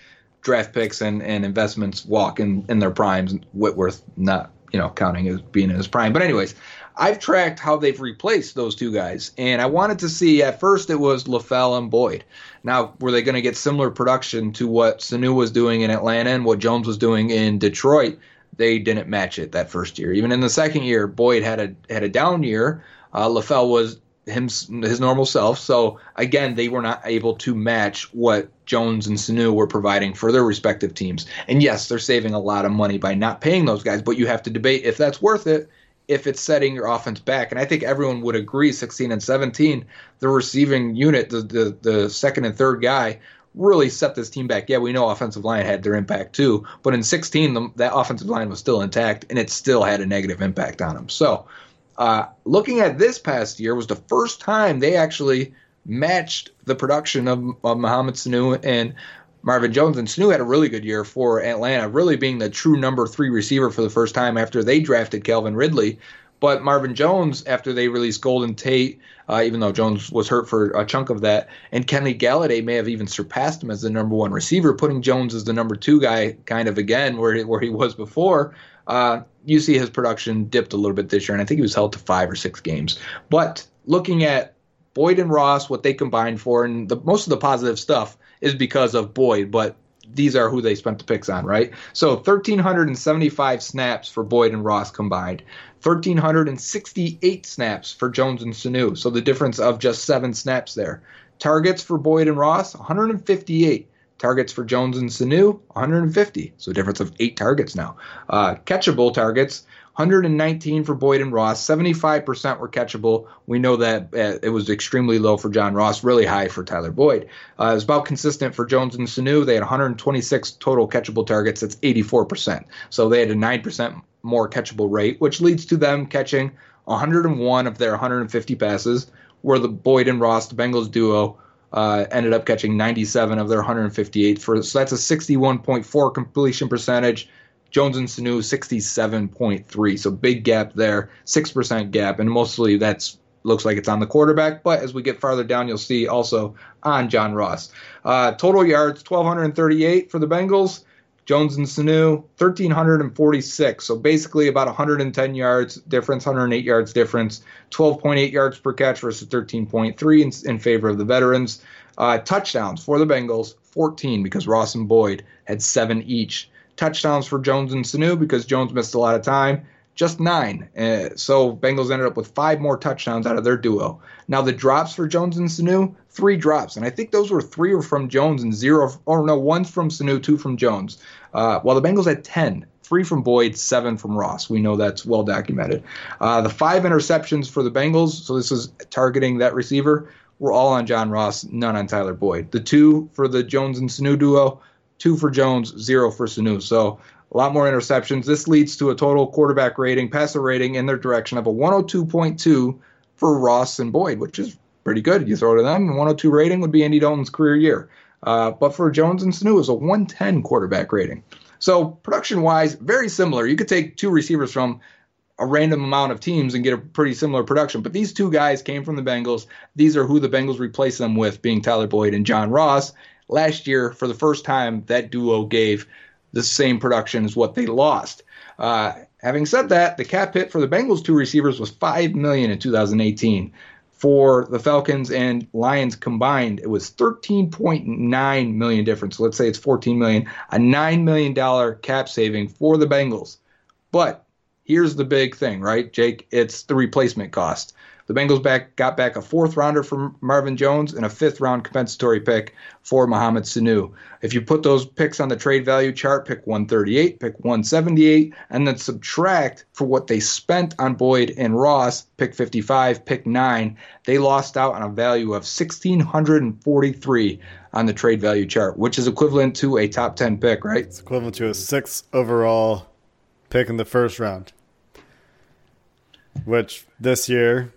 draft picks and, and investments walk in, in their primes. Whitworth not you know counting as being in his prime, but anyways, I've tracked how they've replaced those two guys, and I wanted to see. At first, it was LaFell and Boyd. Now, were they going to get similar production to what Sanu was doing in Atlanta and what Jones was doing in Detroit? They didn't match it that first year. Even in the second year, Boyd had a had a down year. Uh, LaFell was him his normal self. So again, they were not able to match what Jones and Sanu were providing for their respective teams. And yes, they're saving a lot of money by not paying those guys, but you have to debate if that's worth it if it's setting your offense back. And I think everyone would agree 16 and 17, the receiving unit, the, the, the second and third guy, really set this team back. Yeah, we know offensive line had their impact too, but in 16, the, that offensive line was still intact and it still had a negative impact on them. So, uh, looking at this past year was the first time they actually matched the production of, of Mohamed Sanu and Marvin Jones and Sanu had a really good year for Atlanta, really being the true number three receiver for the first time after they drafted Calvin Ridley. But Marvin Jones, after they released Golden Tate, uh, even though Jones was hurt for a chunk of that, and Kenny Golladay may have even surpassed him as the number one receiver, putting Jones as the number two guy, kind of again where where he was before. Uh, you see his production dipped a little bit this year, and I think he was held to five or six games. But looking at Boyd and Ross, what they combined for, and the, most of the positive stuff is because of Boyd, but these are who they spent the picks on, right? So 1,375 snaps for Boyd and Ross combined, 1,368 snaps for Jones and Sanu. So the difference of just seven snaps there. Targets for Boyd and Ross, 158. Targets for Jones and Sanu, 150. So a difference of eight targets now. Uh, catchable targets, 119 for Boyd and Ross, 75% were catchable. We know that uh, it was extremely low for John Ross, really high for Tyler Boyd. Uh, it was about consistent for Jones and Sanu. They had 126 total catchable targets. That's 84%. So they had a 9% more catchable rate, which leads to them catching 101 of their 150 passes, where the Boyd and Ross, the Bengals duo, uh, ended up catching 97 of their 158 for so that's a 61.4 completion percentage Jones and Sanu 67.3. So big gap there, 6% gap. And mostly that's looks like it's on the quarterback. But as we get farther down, you'll see also on John Ross. Uh, total yards 1,238 for the Bengals. Jones and Sanu 1,346. So basically about 110 yards difference, 108 yards difference, 12.8 yards per catch versus 13.3 in, in favor of the veterans. Uh, touchdowns for the Bengals 14 because Ross and Boyd had seven each touchdowns for Jones and Sanu because Jones missed a lot of time. Just nine. Uh, so Bengals ended up with five more touchdowns out of their duo. Now the drops for Jones and Sanu, three drops, and I think those were three were from Jones and zero, or no, one's from Sanu, two from Jones. Uh, while the Bengals had ten, three from Boyd, seven from Ross. We know that's well documented. Uh, the five interceptions for the Bengals, so this is targeting that receiver, were all on John Ross, none on Tyler Boyd. The two for the Jones and Sanu duo, two for Jones, zero for Sanu. So a lot more interceptions. This leads to a total quarterback rating, passer rating in their direction of a 102.2 for Ross and Boyd, which is pretty good. You throw to them, 102 rating would be Andy Dalton's career year. Uh, but for Jones and Sanu, it was a 110 quarterback rating. So production wise, very similar. You could take two receivers from a random amount of teams and get a pretty similar production. But these two guys came from the Bengals. These are who the Bengals replaced them with, being Tyler Boyd and John Ross last year, for the first time, that duo gave the same production as what they lost. Uh, having said that, the cap hit for the Bengals two receivers was five million in 2018. For the Falcons and Lions combined, it was 13.9 million difference. So let's say it's 14 million, a nine million dollar cap saving for the Bengals. But here's the big thing, right, Jake? It's the replacement cost. The Bengals back got back a fourth rounder from Marvin Jones and a fifth round compensatory pick for Mohamed Sanu. If you put those picks on the trade value chart, pick 138, pick 178, and then subtract for what they spent on Boyd and Ross, pick 55, pick 9, they lost out on a value of 1643 on the trade value chart, which is equivalent to a top 10 pick, right? It's equivalent to a sixth overall pick in the first round. Which this year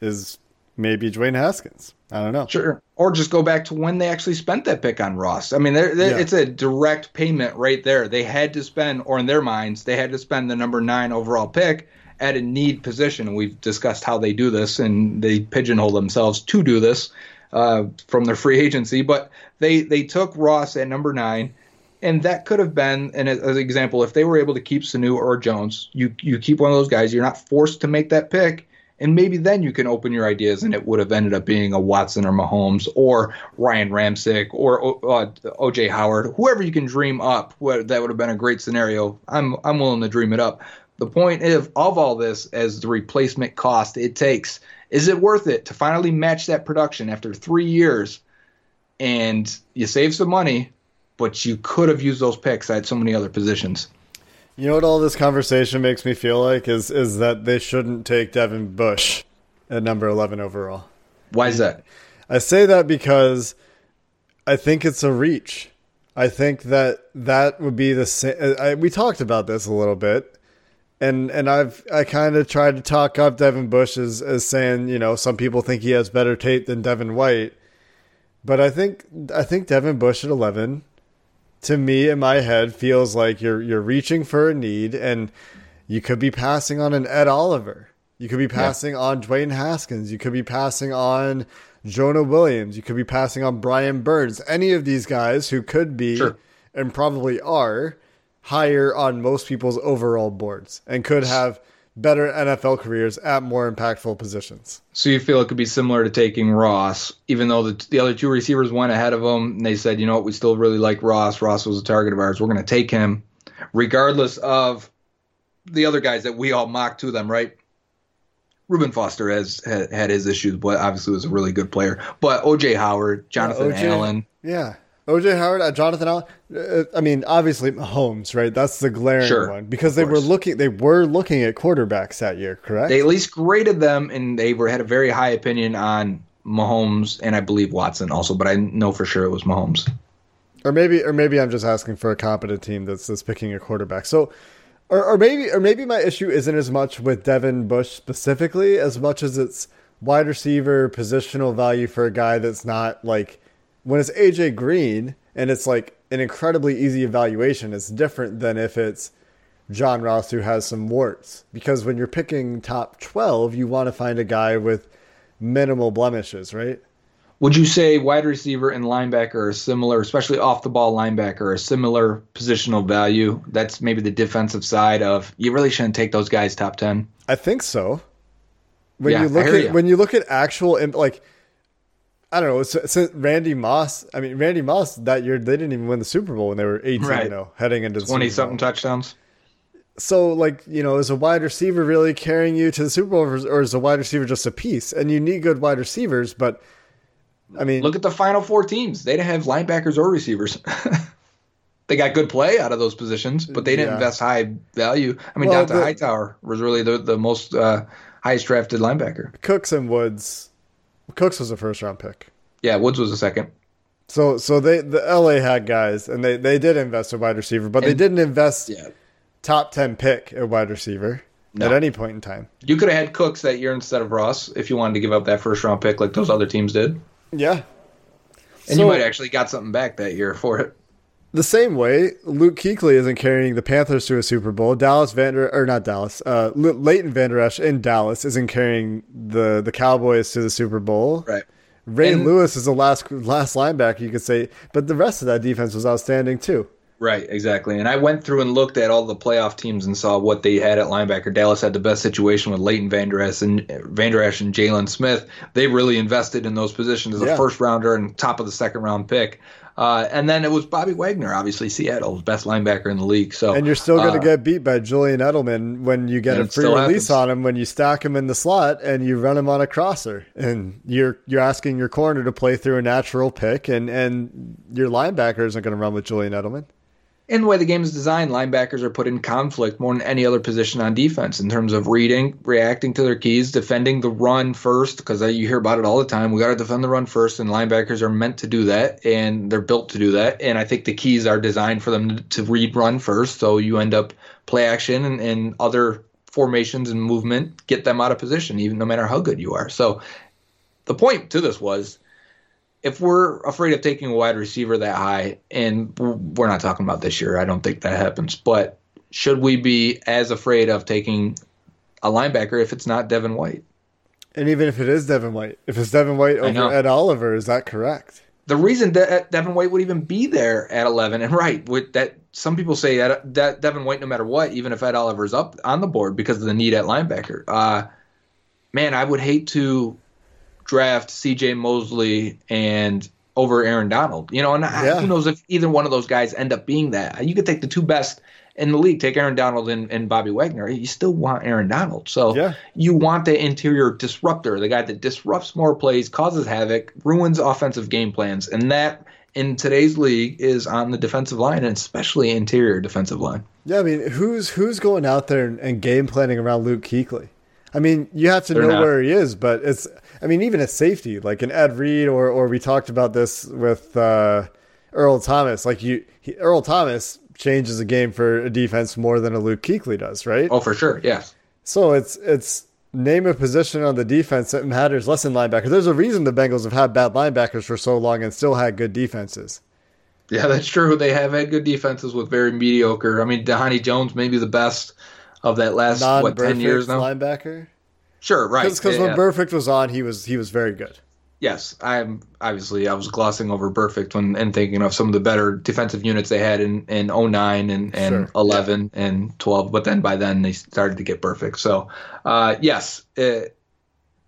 is maybe Dwayne Haskins. I don't know. Sure. Or just go back to when they actually spent that pick on Ross. I mean, they're, they're, yeah. it's a direct payment right there. They had to spend, or in their minds, they had to spend the number nine overall pick at a need position. And we've discussed how they do this, and they pigeonhole themselves to do this. uh, from their free agency, but they they took Ross at number nine, and that could have been an, as an example if they were able to keep Sanu or Jones. You you keep one of those guys. You're not forced to make that pick and maybe then you can open your ideas, and it would have ended up being a Watson or Mahomes or Ryan Ramczyk or uh, OJ Howard, whoever you can dream up. That would have been a great scenario. I'm I'm willing to dream it up. The point of, of all this, as the replacement cost it takes, is it worth it to finally match that production after three years? And you save some money, but you could have used those picks at so many other positions. You know what all this conversation makes me feel like is is that they shouldn't take Devin Bush at number 11 overall. Why is that? I say that because I think it's a reach. I think that that would be the same. We talked about this a little bit, and and I've I kind of tried to talk up Devin Bush as as saying you know some people think he has better tape than Devin White, but I think I think Devin Bush at eleven to me in my head feels like you're you're reaching for a need and you could be passing on an Ed Oliver. You could be passing yeah. on Dwayne Haskins. You could be passing on Jonah Williams. You could be passing on Brian Burns. Any of these guys who could be sure. and probably are higher on most people's overall boards and could have better NFL careers at more impactful positions. So you feel it could be similar to taking Ross, even though the, the other two receivers went ahead of him and they said, you know what, we still really like Ross. Ross was a target of ours. We're going to take him, regardless of the other guys that we all mock to them, right? Reuben Foster has had, had his issues, but obviously was a really good player. But OJ Howard, Jonathan yeah, Allen, yeah, OJ Howard, uh, Jonathan Allen. Uh, I mean, obviously Mahomes, right? That's the glaring sure, one because they were looking. They were looking at quarterbacks that year, correct? They at least graded them, and they were had a very high opinion on Mahomes and I believe Watson also, but I know for sure it was Mahomes. Or maybe, or maybe I'm just asking for a competent team that's, that's picking a quarterback. So, or, or maybe, or maybe my issue isn't as much with Devin Bush specifically as much as it's wide receiver positional value for a guy that's not like when it's AJ Green and it's like an incredibly easy evaluation, it's different than if it's John Ross who has some warts. Because when you're picking top 12, you want to find a guy with minimal blemishes, right? Would you say wide receiver and linebacker are similar, especially off the ball linebacker, a similar positional value? That's maybe the defensive side of you really shouldn't take those guys top 10. I think so. When yeah, you look at you. when you look at actual like I don't know. Since Randy Moss, I mean, Randy Moss that year they didn't even win the Super Bowl when they were 18 right. You know, heading into twenty something touchdowns. So, like, you know, is a wide receiver really carrying you to the Super Bowl, or is a wide receiver just a piece? And you need good wide receivers, but I mean, look at the final four teams. They didn't have linebackers or receivers. they got good play out of those positions, but they didn't yeah. invest high value. I mean, well, Dont'a Hightower was really the the most uh, highest drafted linebacker. Cooks and Woods Cooks was a first round pick. Yeah, Woods was a second. So so they the LA had guys and they, they did invest in wide receiver, but and, they didn't invest yeah. top ten pick at wide receiver no. at any point in time. You could have had Cooks that year instead of Ross if you wanted to give up that first round pick like those other teams did. Yeah. And so, you might actually got something back that year for it. The same way, Luke Kuechly isn't carrying the Panthers to a Super Bowl. Dallas Vander or not Dallas, uh, Leighton Vander Esch in Dallas isn't carrying the the Cowboys to the Super Bowl. Right. Ray and, Lewis is the last last linebacker you could say, but the rest of that defense was outstanding too. Right, exactly. And I went through and looked at all the playoff teams and saw what they had at linebacker. Dallas had the best situation with Leighton Vander Esch and Vander Esch and Jaylon Smith. They really invested in those positions as yeah. a first rounder and top of the second round pick. Uh, and then it was Bobby Wagner, obviously Seattle's best linebacker in the league. So and you're still going to uh, get beat by Julian Edelman when you get a free release happens. on him when you stack him in the slot and you run him on a crosser, and you're you're asking your corner to play through a natural pick, and and your linebacker isn't going to run with Julian Edelman. In the way the game is designed, linebackers are put in conflict more than any other position on defense in terms of reading, reacting to their keys, defending the run first, because you hear about it all the time. We got to defend the run first, and linebackers are meant to do that, and they're built to do that. And I think the keys are designed for them to read run first, so you end up play action and, and other formations and movement get them out of position, even no matter how good you are. So the point to this was if we're afraid of taking a wide receiver that high, and we're not talking about this year, I don't think that happens. But should we be as afraid of taking a linebacker if it's not Devin White? And even if it is Devin White, if it's Devin White over Ed Oliver, is that correct? The reason that Devin White would even be there at 11, and right, with that, some people say that, that Devin White, no matter what, even if Ed Oliver's up on the board because of the need at linebacker. Uh, man, I would hate to draft C.J. Mosley and over Aaron Donald. You know, and yeah. who knows if either one of those guys end up being that. You could take the two best in the league, take Aaron Donald and, and Bobby Wagner. You still want Aaron Donald. So yeah. you want the interior disruptor, the guy that disrupts more plays, causes havoc, ruins offensive game plans. And that in today's league is on the defensive line and especially interior defensive line. Yeah, I mean, who's who's going out there and, and game planning around Luke Kuechly? I mean, you have to They're know not. where he is, but it's I mean, even at safety, like an Ed Reed, or or we talked about this with uh, Earl Thomas. Like you, he, Earl Thomas changes a game for a defense more than a Luke Kuechly does, right? Oh, for sure, yes. So it's it's name a position on the defense that matters less than linebacker. There's a reason the Bengals have had bad linebackers for so long and still had good defenses. Yeah, that's true. They have had good defenses with very mediocre. I mean, Dhani Jones may be the best of that last what ten years now. Linebacker. Sure, right. Because yeah, when yeah. Burfict was on, he was he was very good. Yes, I'm obviously I was glossing over Burfict when and thinking of some of the better defensive units they had in in 09 and and sure. 11 yeah. and 12, but then by then they started to get Burfict. So, uh, yes, it,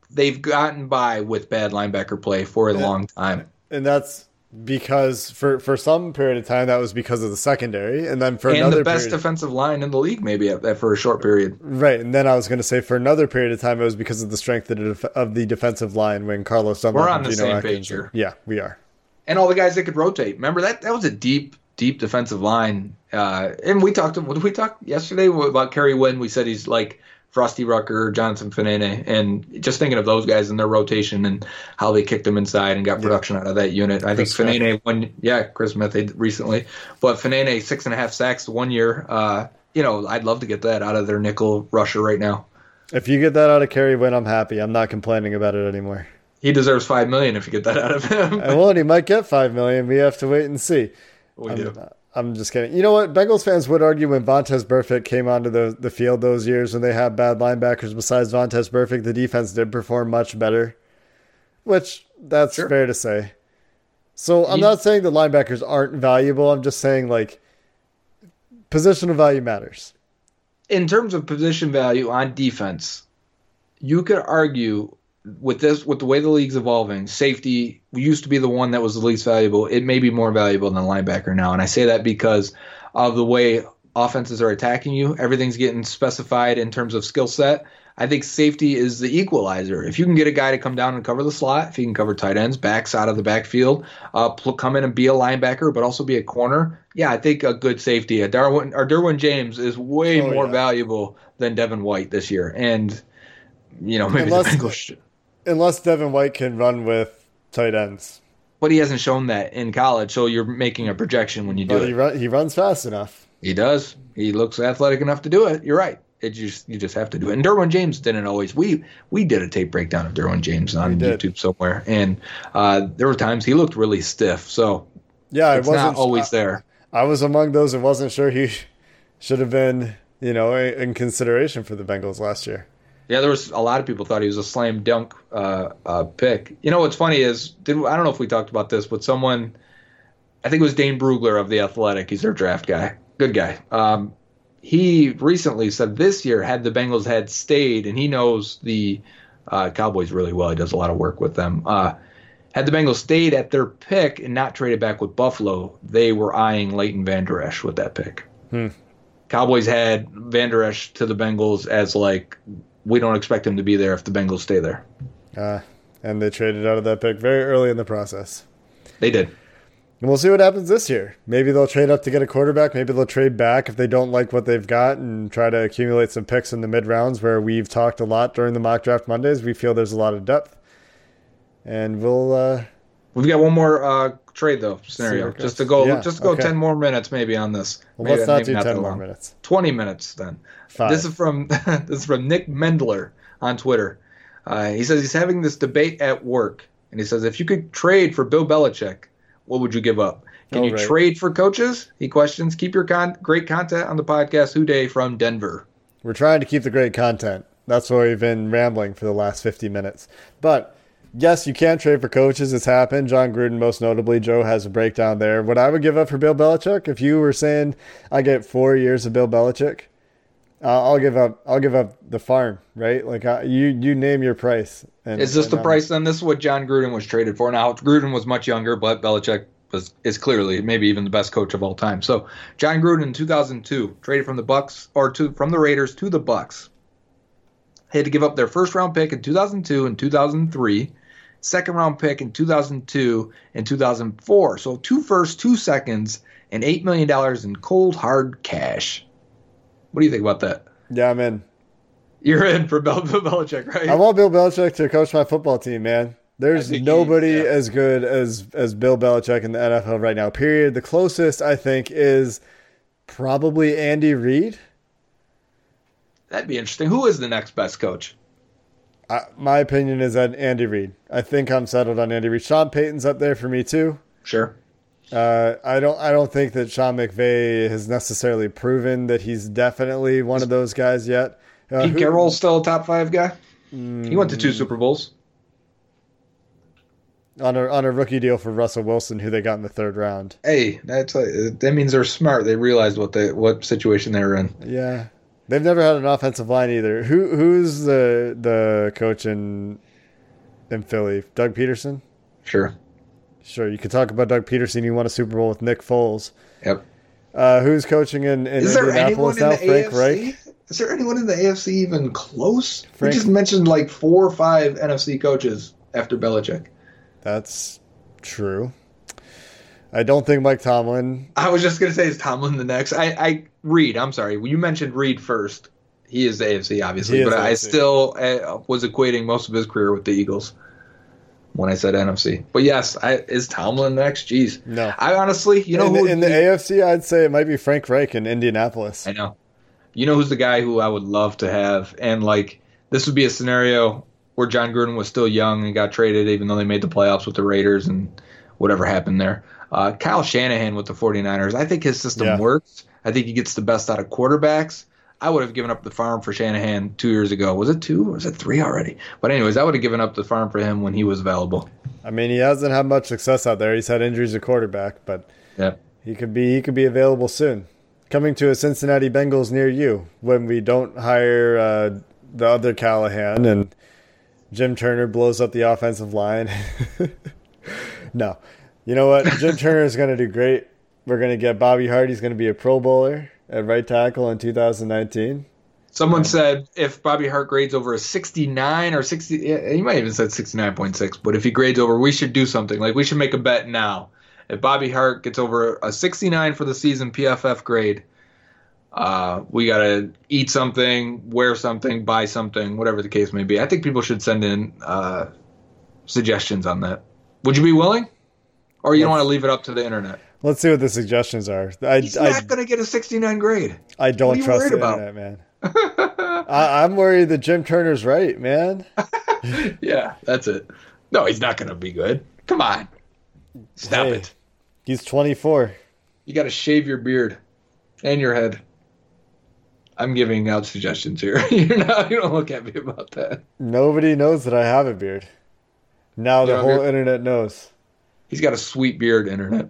they've gotten by with bad linebacker play for a long time. And that's because for for some period of time that was because of the secondary, and then for and another the best period, defensive line in the league, maybe at, at, for a short period. Right, and then I was going to say for another period of time it was because of the strength of the, def- of the defensive line when Carlos Dunlap. We're on the Geno same Atkins page here. Yeah, we are. And all the guys that could rotate. Remember that that was a deep deep defensive line. Uh, and we talked. We talked yesterday about Kerry Wynn. We said he's like Frosty Rucker, Jonathan Fanene, and just thinking of those guys and their rotation and how they kicked them inside and got production yeah. out of that unit. I Chris think Fanene one, yeah, Chris Smith recently, but Fanene six and a half sacks one year. Uh, you know, I'd love to get that out of their nickel rusher right now. If you get that out of Kerry Wynn, I'm happy. I'm not complaining about it anymore. He deserves five million if you get that out of him. well, and he might get five million. We have to wait and see. We I'm, do. I'm just kidding. You know what? Bengals fans would argue when Vontaze Burfict came onto the, the field those years when they had bad linebackers besides Vontaze Burfict, the defense did perform much better, which that's sure. fair to say. So I'm not saying the linebackers aren't valuable. I'm just saying like positional value matters. In terms of position value on defense, you could argue with this with the way the league's evolving, safety used to be the one that was the least valuable. It may be more valuable than linebacker now, and I say that because of the way offenses are attacking you. Everything's getting specified in terms of skill set. I think safety is the equalizer. If you can get a guy to come down and cover the slot, if he can cover tight ends, backs out of the backfield, uh, come in and be a linebacker, but also be a corner. Yeah, I think a good safety, a Darwin or Derwin James, is way oh, more yeah. valuable than Devin White this year. And you know, maybe Unless, the Bengals unless Devin White can run with tight ends. But he hasn't shown that in college, so you're making a projection when you do but it. He, run, he runs fast enough. He does. He looks athletic enough to do it. You're right. It just you just have to do it. And Derwin James didn't always. We we did a tape breakdown of Derwin James on YouTube somewhere, and uh, there were times he looked really stiff. So yeah, it's it wasn't not always there. I was among those and wasn't sure he should have been you know in consideration for the Bengals last year. Yeah, there was a lot of people thought he was a slam dunk uh, uh, pick. You know what's funny is did I don't know if we talked about this, but someone, I think it was Dane Brugler of the Athletic. He's their draft guy, good guy. Um, he recently said this year had the Bengals had stayed, and he knows the uh, Cowboys really well. He does a lot of work with them. Uh, had the Bengals stayed at their pick and not traded back with Buffalo, they were eyeing Leighton Vander Esch with that pick. Hmm. Cowboys had Vander Esch to the Bengals as like we don't expect him to be there if the Bengals stay there. Uh, and they traded out of that pick very early in the process. They did. And we'll see what happens this year. Maybe they'll trade up to get a quarterback. Maybe they'll trade back if they don't like what they've got and try to accumulate some picks in the mid rounds where we've talked a lot during the mock draft Mondays. We feel there's a lot of depth. And we'll. Uh, We've got one more uh, trade though scenario just to go yeah, just to go okay. ten more minutes maybe on this. Well, maybe, let's not do not ten more minutes. Twenty minutes then. Five. This is from this is from Nick Mendler on Twitter. Uh, he says he's having this debate at work, and he says if you could trade for Bill Belichick, what would you give up? Can you right. trade for coaches? He questions. Keep your con- great content on the podcast. Who Dey from Denver. We're trying to keep the great content. That's why we've been rambling for the last 50 minutes. But yes, you can trade for coaches. It's happened. Jon Gruden, most notably. Joe has a breakdown there. What I would give up for Bill Belichick, if you were saying I get four years of Bill Belichick, uh, I'll give up. I'll give up the farm, right? Like uh, you, you name your price. And, Is this the I'm- price then? This is what Jon Gruden was traded for. Now Gruden was much younger, but Belichick was is clearly maybe even the best coach of all time. So Jon Gruden in 2002 traded from the Bucks or to from the Raiders to the Bucks. They had to give up their first round pick in 2002 and 2003, second round pick in 2002 and 2004. So two firsts, two seconds, and eight million dollars in cold hard cash. What do you think about that? Yeah, I'm in. You're in for Bill, Bill Belichick, right? I want Bill Belichick to coach my football team, man. There's think he- nobody yeah. as good as as Bill Belichick in the NFL right now. Period. The closest I think is probably Andy Reid. That'd be interesting. Who is the next best coach? I, my opinion is that Andy Reid. I think I'm settled on Andy Reid. Sean Payton's up there for me too. Sure. Uh, I don't. I don't think that Sean McVay has necessarily proven that he's definitely one of those guys yet. Uh, Pete who- Carroll's still a top five guy. He went to two Super Bowls. on a on a rookie deal for Russell Wilson, who they got in the third round. Hey, that's that means they're smart. They realized what they what situation they were in. Yeah, they've never had an offensive line either. Who who's the the coach in in Philly? Doug Pederson. Sure. Sure, you could talk about Doug Pederson. He won a Super Bowl with Nick Foles. Yep. Uh, who's coaching in, in Is there anyone Indianapolis in the Frank AFC? Reich. Is there anyone in the AFC even close? Frank- We just mentioned like four or five NFC coaches after Belichick. That's true. I don't think Mike Tomlin. I was just gonna say is Tomlin the next? I I Reid. I'm sorry. You mentioned Reid first. He is the AFC, obviously, but I AFC. still uh, was equating most of his career with the Eagles when I said NFC. But yes, I, is Tomlin next? Jeez, No. I honestly, you know, in, who the, in the AFC, I'd say it might be Frank Reich in Indianapolis. I know. You know who's the guy who I would love to have, and like this would be a scenario where Jon Gruden was still young and got traded, even though they made the playoffs with the Raiders and whatever happened there. Uh, Kyle Shanahan with the 49ers. I think his system Yeah. works. I think he gets the best out of quarterbacks. I would have given up the farm for Shanahan two years ago. Was it two or was it three already? But anyways, I would have given up the farm for him when he was available. I mean, he hasn't had much success out there. He's had injuries at quarterback, but Yeah. he could be he could be available soon. Coming to a Cincinnati Bengals near you when we don't hire uh, the other Callahan and Jim Turner blows up the offensive line. no, you know what? Jim Turner is going to do great. We're going to get Bobby Hart. He's going to be a Pro Bowler at right tackle in 2019. Someone said if Bobby Hart grades over a 69 or 60, yeah, he might even said 69.6, but if he grades over, we should do something. Like we should make a bet now. If Bobby Hart gets over a 69 for the season PFF grade, uh, we got to eat something, wear something, buy something, whatever the case may be. I think people should send in uh, suggestions on that. Would you be willing? Or you don't want to leave it up to the internet? Let's see what the suggestions are. I, He's I, not going to get a 69 grade. I don't you trust the about? internet, man. I, I'm worried that Jim Turner's right, man. Yeah, that's it. No, he's not going to be good. Come on. Stop Hey. it. He's 24. You got to shave your beard and your head. I'm giving out suggestions here. You're not, you don't look at me about that. Nobody knows that I have a beard. Now the whole beard. internet knows. He's got a sweet beard, internet.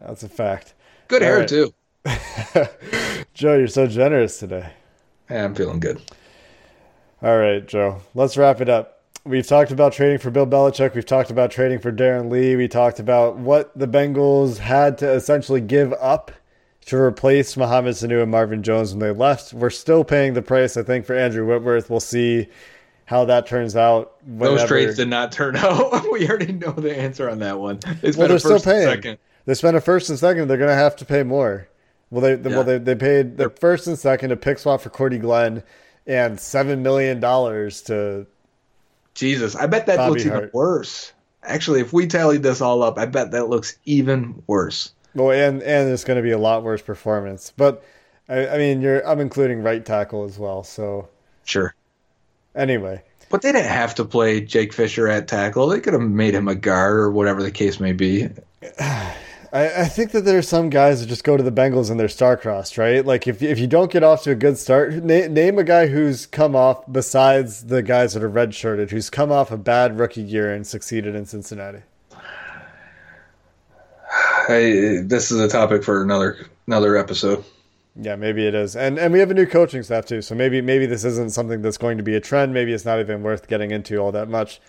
That's a fact. Good All hair, right. too. Joe, you're so generous today. Yeah, I'm feeling good. All right, Joe. Let's wrap it up. We've talked about trading for Bill Belichick. We've talked about trading for Darron Lee. We talked about what the Bengals had to essentially give up to replace Mohamed Sanu and Marvin Jones when they left. We're still paying the price, I think, for Andrew Whitworth. We'll see how that turns out. Those trades did not turn out. we already know the answer on that one. It's Well, they're a still first and paying. second. They spent a first and second. They're going to have to pay more. Well, they Yeah. well they they paid the first and second a pick swap for Cordy Glenn and seven million dollars to Jesus, I bet that Bobby looks even Hart. worse. Actually, if we tallied this all up, I bet that looks even worse. well and and there's going to be a lot worse performance. But I, I mean, you're I'm including right tackle as well. So Sure. Anyway, But they didn't have to play Jake Fisher at tackle. They could have made him a guard or whatever the case may be. I, I, think that there are some guys that just go to the Bengals and they're star-crossed, right? Like if if you don't get off to a good start, na- name a guy who's come off besides the guys that are redshirted, who's come off a bad rookie year and succeeded in Cincinnati. Hey, this is a topic for another another episode. Yeah, maybe it is, and and we have a new coaching staff too. So maybe maybe this isn't something that's going to be a trend. Maybe it's not even worth getting into all that much.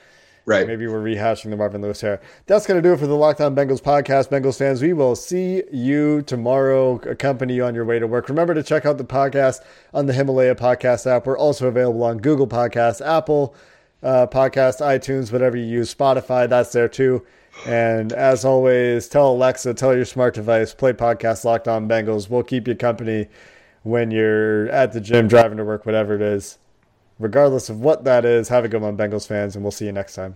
Right. Maybe we're rehashing the Marvin Lewis here. That's going to do it for the Locked On Bengals podcast. Bengals fans, we will see you tomorrow. Accompany you on your way to work. Remember to check out the podcast on the Himalaya podcast app. We're also available on Google Podcasts, Apple uh, Podcast, iTunes, whatever you use, Spotify. That's there too. And as always, tell Alexa, tell your smart device, play podcast Locked On Bengals. We'll keep you company when you're at the gym, driving to work, whatever it is regardless of what that is, have a good one, Bengals fans, and we'll see you next time.